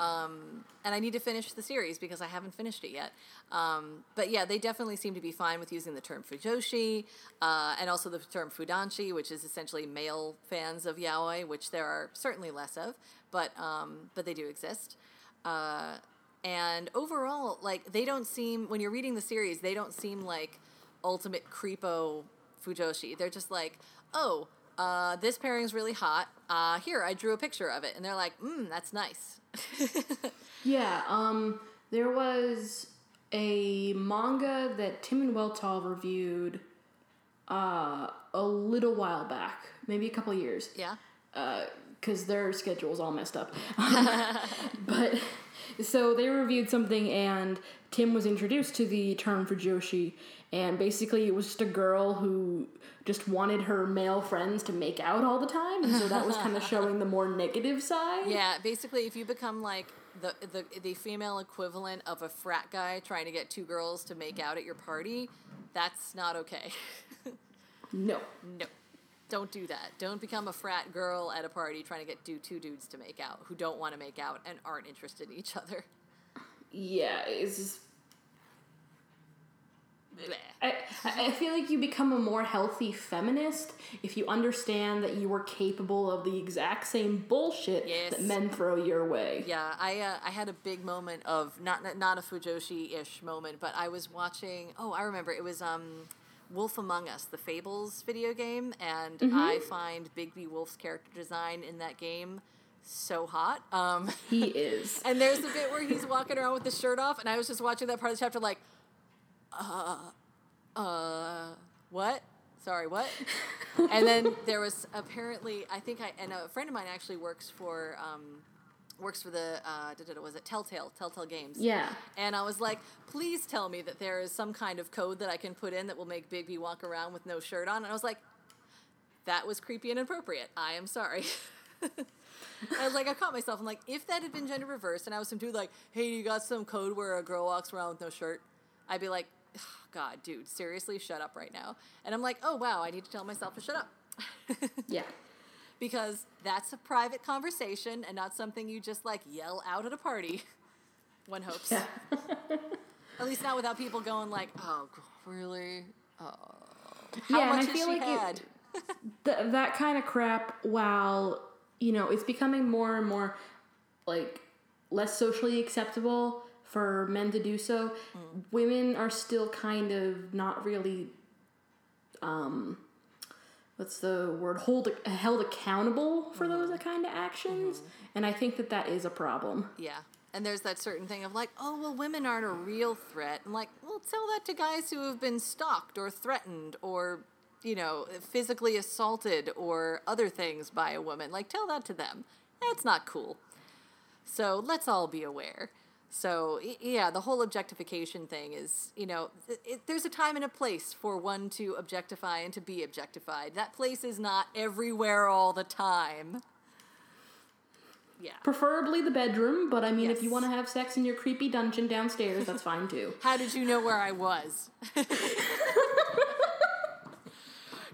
Um, and I need to finish the series because I haven't finished it yet. Um, but yeah, they definitely seem to be fine with using the term fujoshi uh, and also the term fudanshi, which is essentially male fans of yaoi, which there are certainly less of, but um, but they do exist. Uh, and overall, like they don't seem when you're reading the series, they don't seem like ultimate creepo fujoshi. They're just like, oh, uh, this pairing's really hot. Uh, here, I drew a picture of it, and they're like, mm, that's nice. Yeah, um, there was a manga that Tim and Weltall reviewed uh, a little while back, maybe a couple years. yeah. Because their schedule's all messed up. but so they reviewed something, and Tim was introduced to the term Fujoshi, and basically it was just a girl who just wanted her male friends to make out all the time, and so that was kind of showing the more negative side. Yeah, basically, if you become like the, the the female equivalent of a frat guy trying to get two girls to make out at your party, that's not okay. No. no, don't do that. Don't become a frat girl at a party trying to get do two dudes to make out who don't want to make out and aren't interested in each other. Yeah, it's. Just, I I feel like you become a more healthy feminist if you understand that you are capable of the exact same bullshit Yes. that men throw your way. Yeah, I uh, I had a big moment of not not a Fujoshi ish moment, but I was watching. Oh, I remember it was um, Wolf Among Us, the Fables video game, and I find Bigby Wolf's character design in that game so hot. Um, He is. and there's the bit where he's walking around with the shirt off, and I was just watching that part of the chapter like, uh, uh, what? Sorry, what? and then there was apparently, I think I, and a friend of mine actually works for, um, works for the, uh, was it Telltale, Telltale Games. Yeah. And I was like, please tell me that there is some kind of code that I can put in that will make Bigby walk around with no shirt on. And I was like, that was creepy and inappropriate. I am sorry. I was like, I caught myself. I'm like, if that had been gender reversed and I was some dude like, hey, you got some code where a girl walks around with no shirt, I'd be like, God, dude, seriously, shut up right now. And I'm like, oh, wow, I need to tell myself to shut up. Yeah. Because that's a private conversation and not something you just like yell out at a party. One hopes. Yeah. At least not without people going like, "Oh, really? Oh, how Yeah, and I feel like it- had?" Th- that kind of crap, while, you know, it's becoming more and more, like, less socially acceptable for men to do so, women are still kind of not really, um, what's the word, hold held accountable for mm-hmm. those kind of actions. Mm-hmm. And I think that that is a problem. Yeah. And there's that certain thing of like, oh, well, women aren't a real threat. And like, well, tell that to guys who have been stalked or threatened or, you know, physically assaulted or other things by a woman. Like, tell that to them. That's not cool. So let's all be aware. So, yeah, the whole objectification thing is, you know, it, it, there's a time and a place for one to objectify and to be objectified. That place is not everywhere all the time. Yeah. Preferably the bedroom, but I mean, if you want to have sex in your creepy dungeon downstairs, that's fine too. How did you know where I was?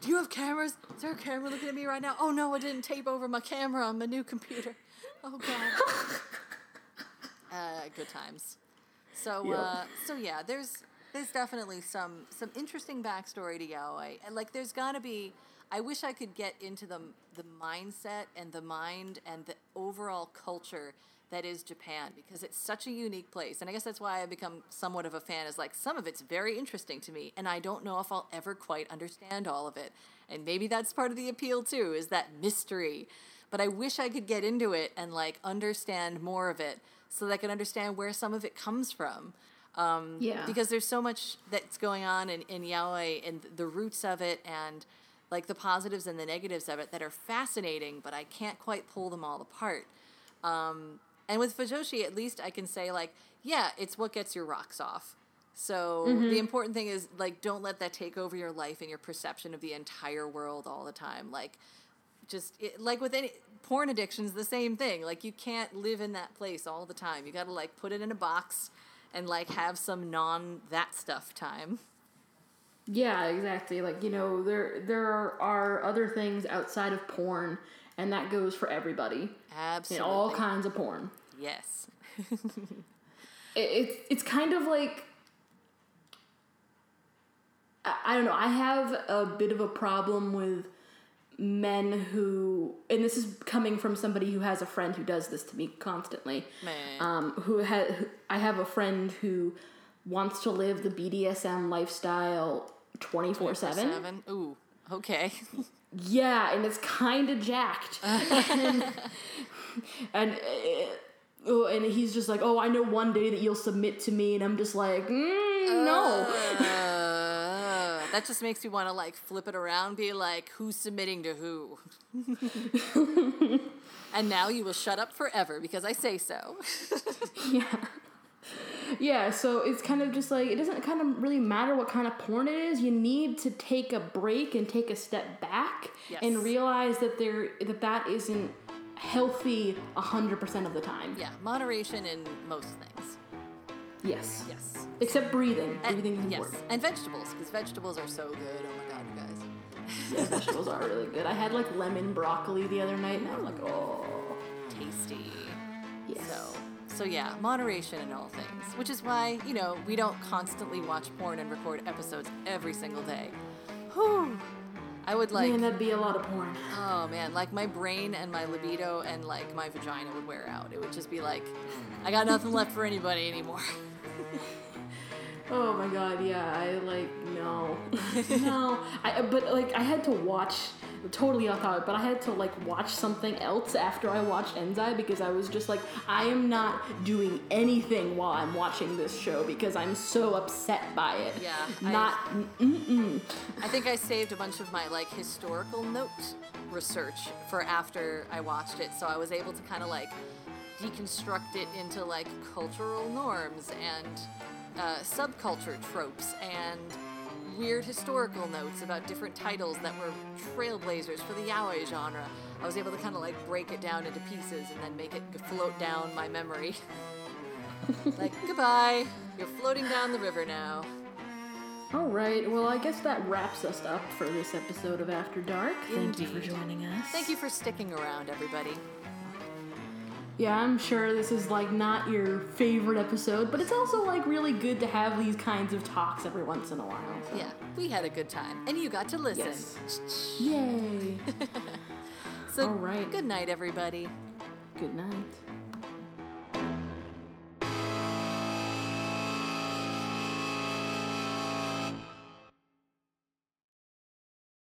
Do you have cameras? Is there a camera looking at me right now? Oh no, I didn't tape over my camera on my new computer. Oh god. uh, good times. So, Yep. uh, so yeah, there's there's definitely some some interesting backstory to yaoi, and like there's gotta be. I wish I could get into the the mindset and the mind and the overall culture that is Japan because it's such a unique place. And I guess that's why I've become somewhat of a fan is like some of it's very interesting to me and I don't know if I'll ever quite understand all of it. And maybe that's part of the appeal too is that mystery. But I wish I could get into it and like understand more of it so that I can understand where some of it comes from. Um, Yeah. Because there's so much that's going on in, in yaoi and the roots of it and like the positives and the negatives of it that are fascinating, but I can't quite pull them all apart. Um, and with Fujoshi, at least I can say like, yeah, it's what gets your rocks off. So the important thing is like, don't let that take over your life and your perception of the entire world all the time. Like, just it, like with any porn addictions, the same thing. Like you can't live in that place all the time. You got to like put it in a box and like have some non that stuff time. Yeah, exactly. Like you know, there there are other things outside of porn, and that goes for everybody Absolutely. in all kinds of porn. yes. It, it's it's kind of like I, I don't know. I have a bit of a problem with men who, and this is coming from somebody who has a friend who does this to me constantly. Um, who has I have a friend who wants to live the BDSM lifestyle twenty four seven. Seven. Ooh. Okay. Yeah, and it's kind of jacked. and and, uh, oh, and he's just like, "Oh, I know one day that you'll submit to me," and I'm just like, mm, "No." Uh, that just makes me want to like flip it around, be like, who's submitting to who? and now you will shut up forever because I say so. yeah. Yeah, so it's kind of just like it doesn't kind of really matter what kind of porn it is. You need to take a break and take a step back Yes. and realize that there that that isn't healthy 100% of the time. yeah, moderation in most things. Yes. Yes. Except breathing. And- breathing is yes, and vegetables because vegetables are so good. Oh my god, you guys, Yeah, vegetables are really good. I had like lemon broccoli the other night and I was like, "Oh, tasty. yes." So, so yeah, moderation in all things, which is why you know we don't constantly watch porn and record episodes every single day. Whew. I would like. Man, that'd be a lot of porn. Oh man, like my brain and my libido and like my vagina would wear out. It would just be like, I got nothing left for anybody anymore. Oh my god, yeah, I like no, no. I but like I had to watch totally off topic, but I had to like watch something else after I watched Enzai because I was just like I am not doing anything while I'm watching this show because I'm so upset by it. Yeah, I- not mm-mm. I think I saved a bunch of my like historical note research for after I watched it, so I was able to kind of like deconstruct it into like cultural norms and uh, subculture tropes and weird historical notes about different titles that were trailblazers for the yaoi genre. I was able to kind of like break it down into pieces and then make it float down my memory. like goodbye, you're floating down the river now. All right, well I guess that wraps us up for this episode of After Dark. Thank you for joining us. Thank you for sticking around, everybody. Yeah, I'm sure this is like not your favorite episode, but it's also like really good to have these kinds of talks every once in a while. so- Yeah, we had a good time, and you got to listen. Yes. Yay. So, All right. good night, everybody. Good night.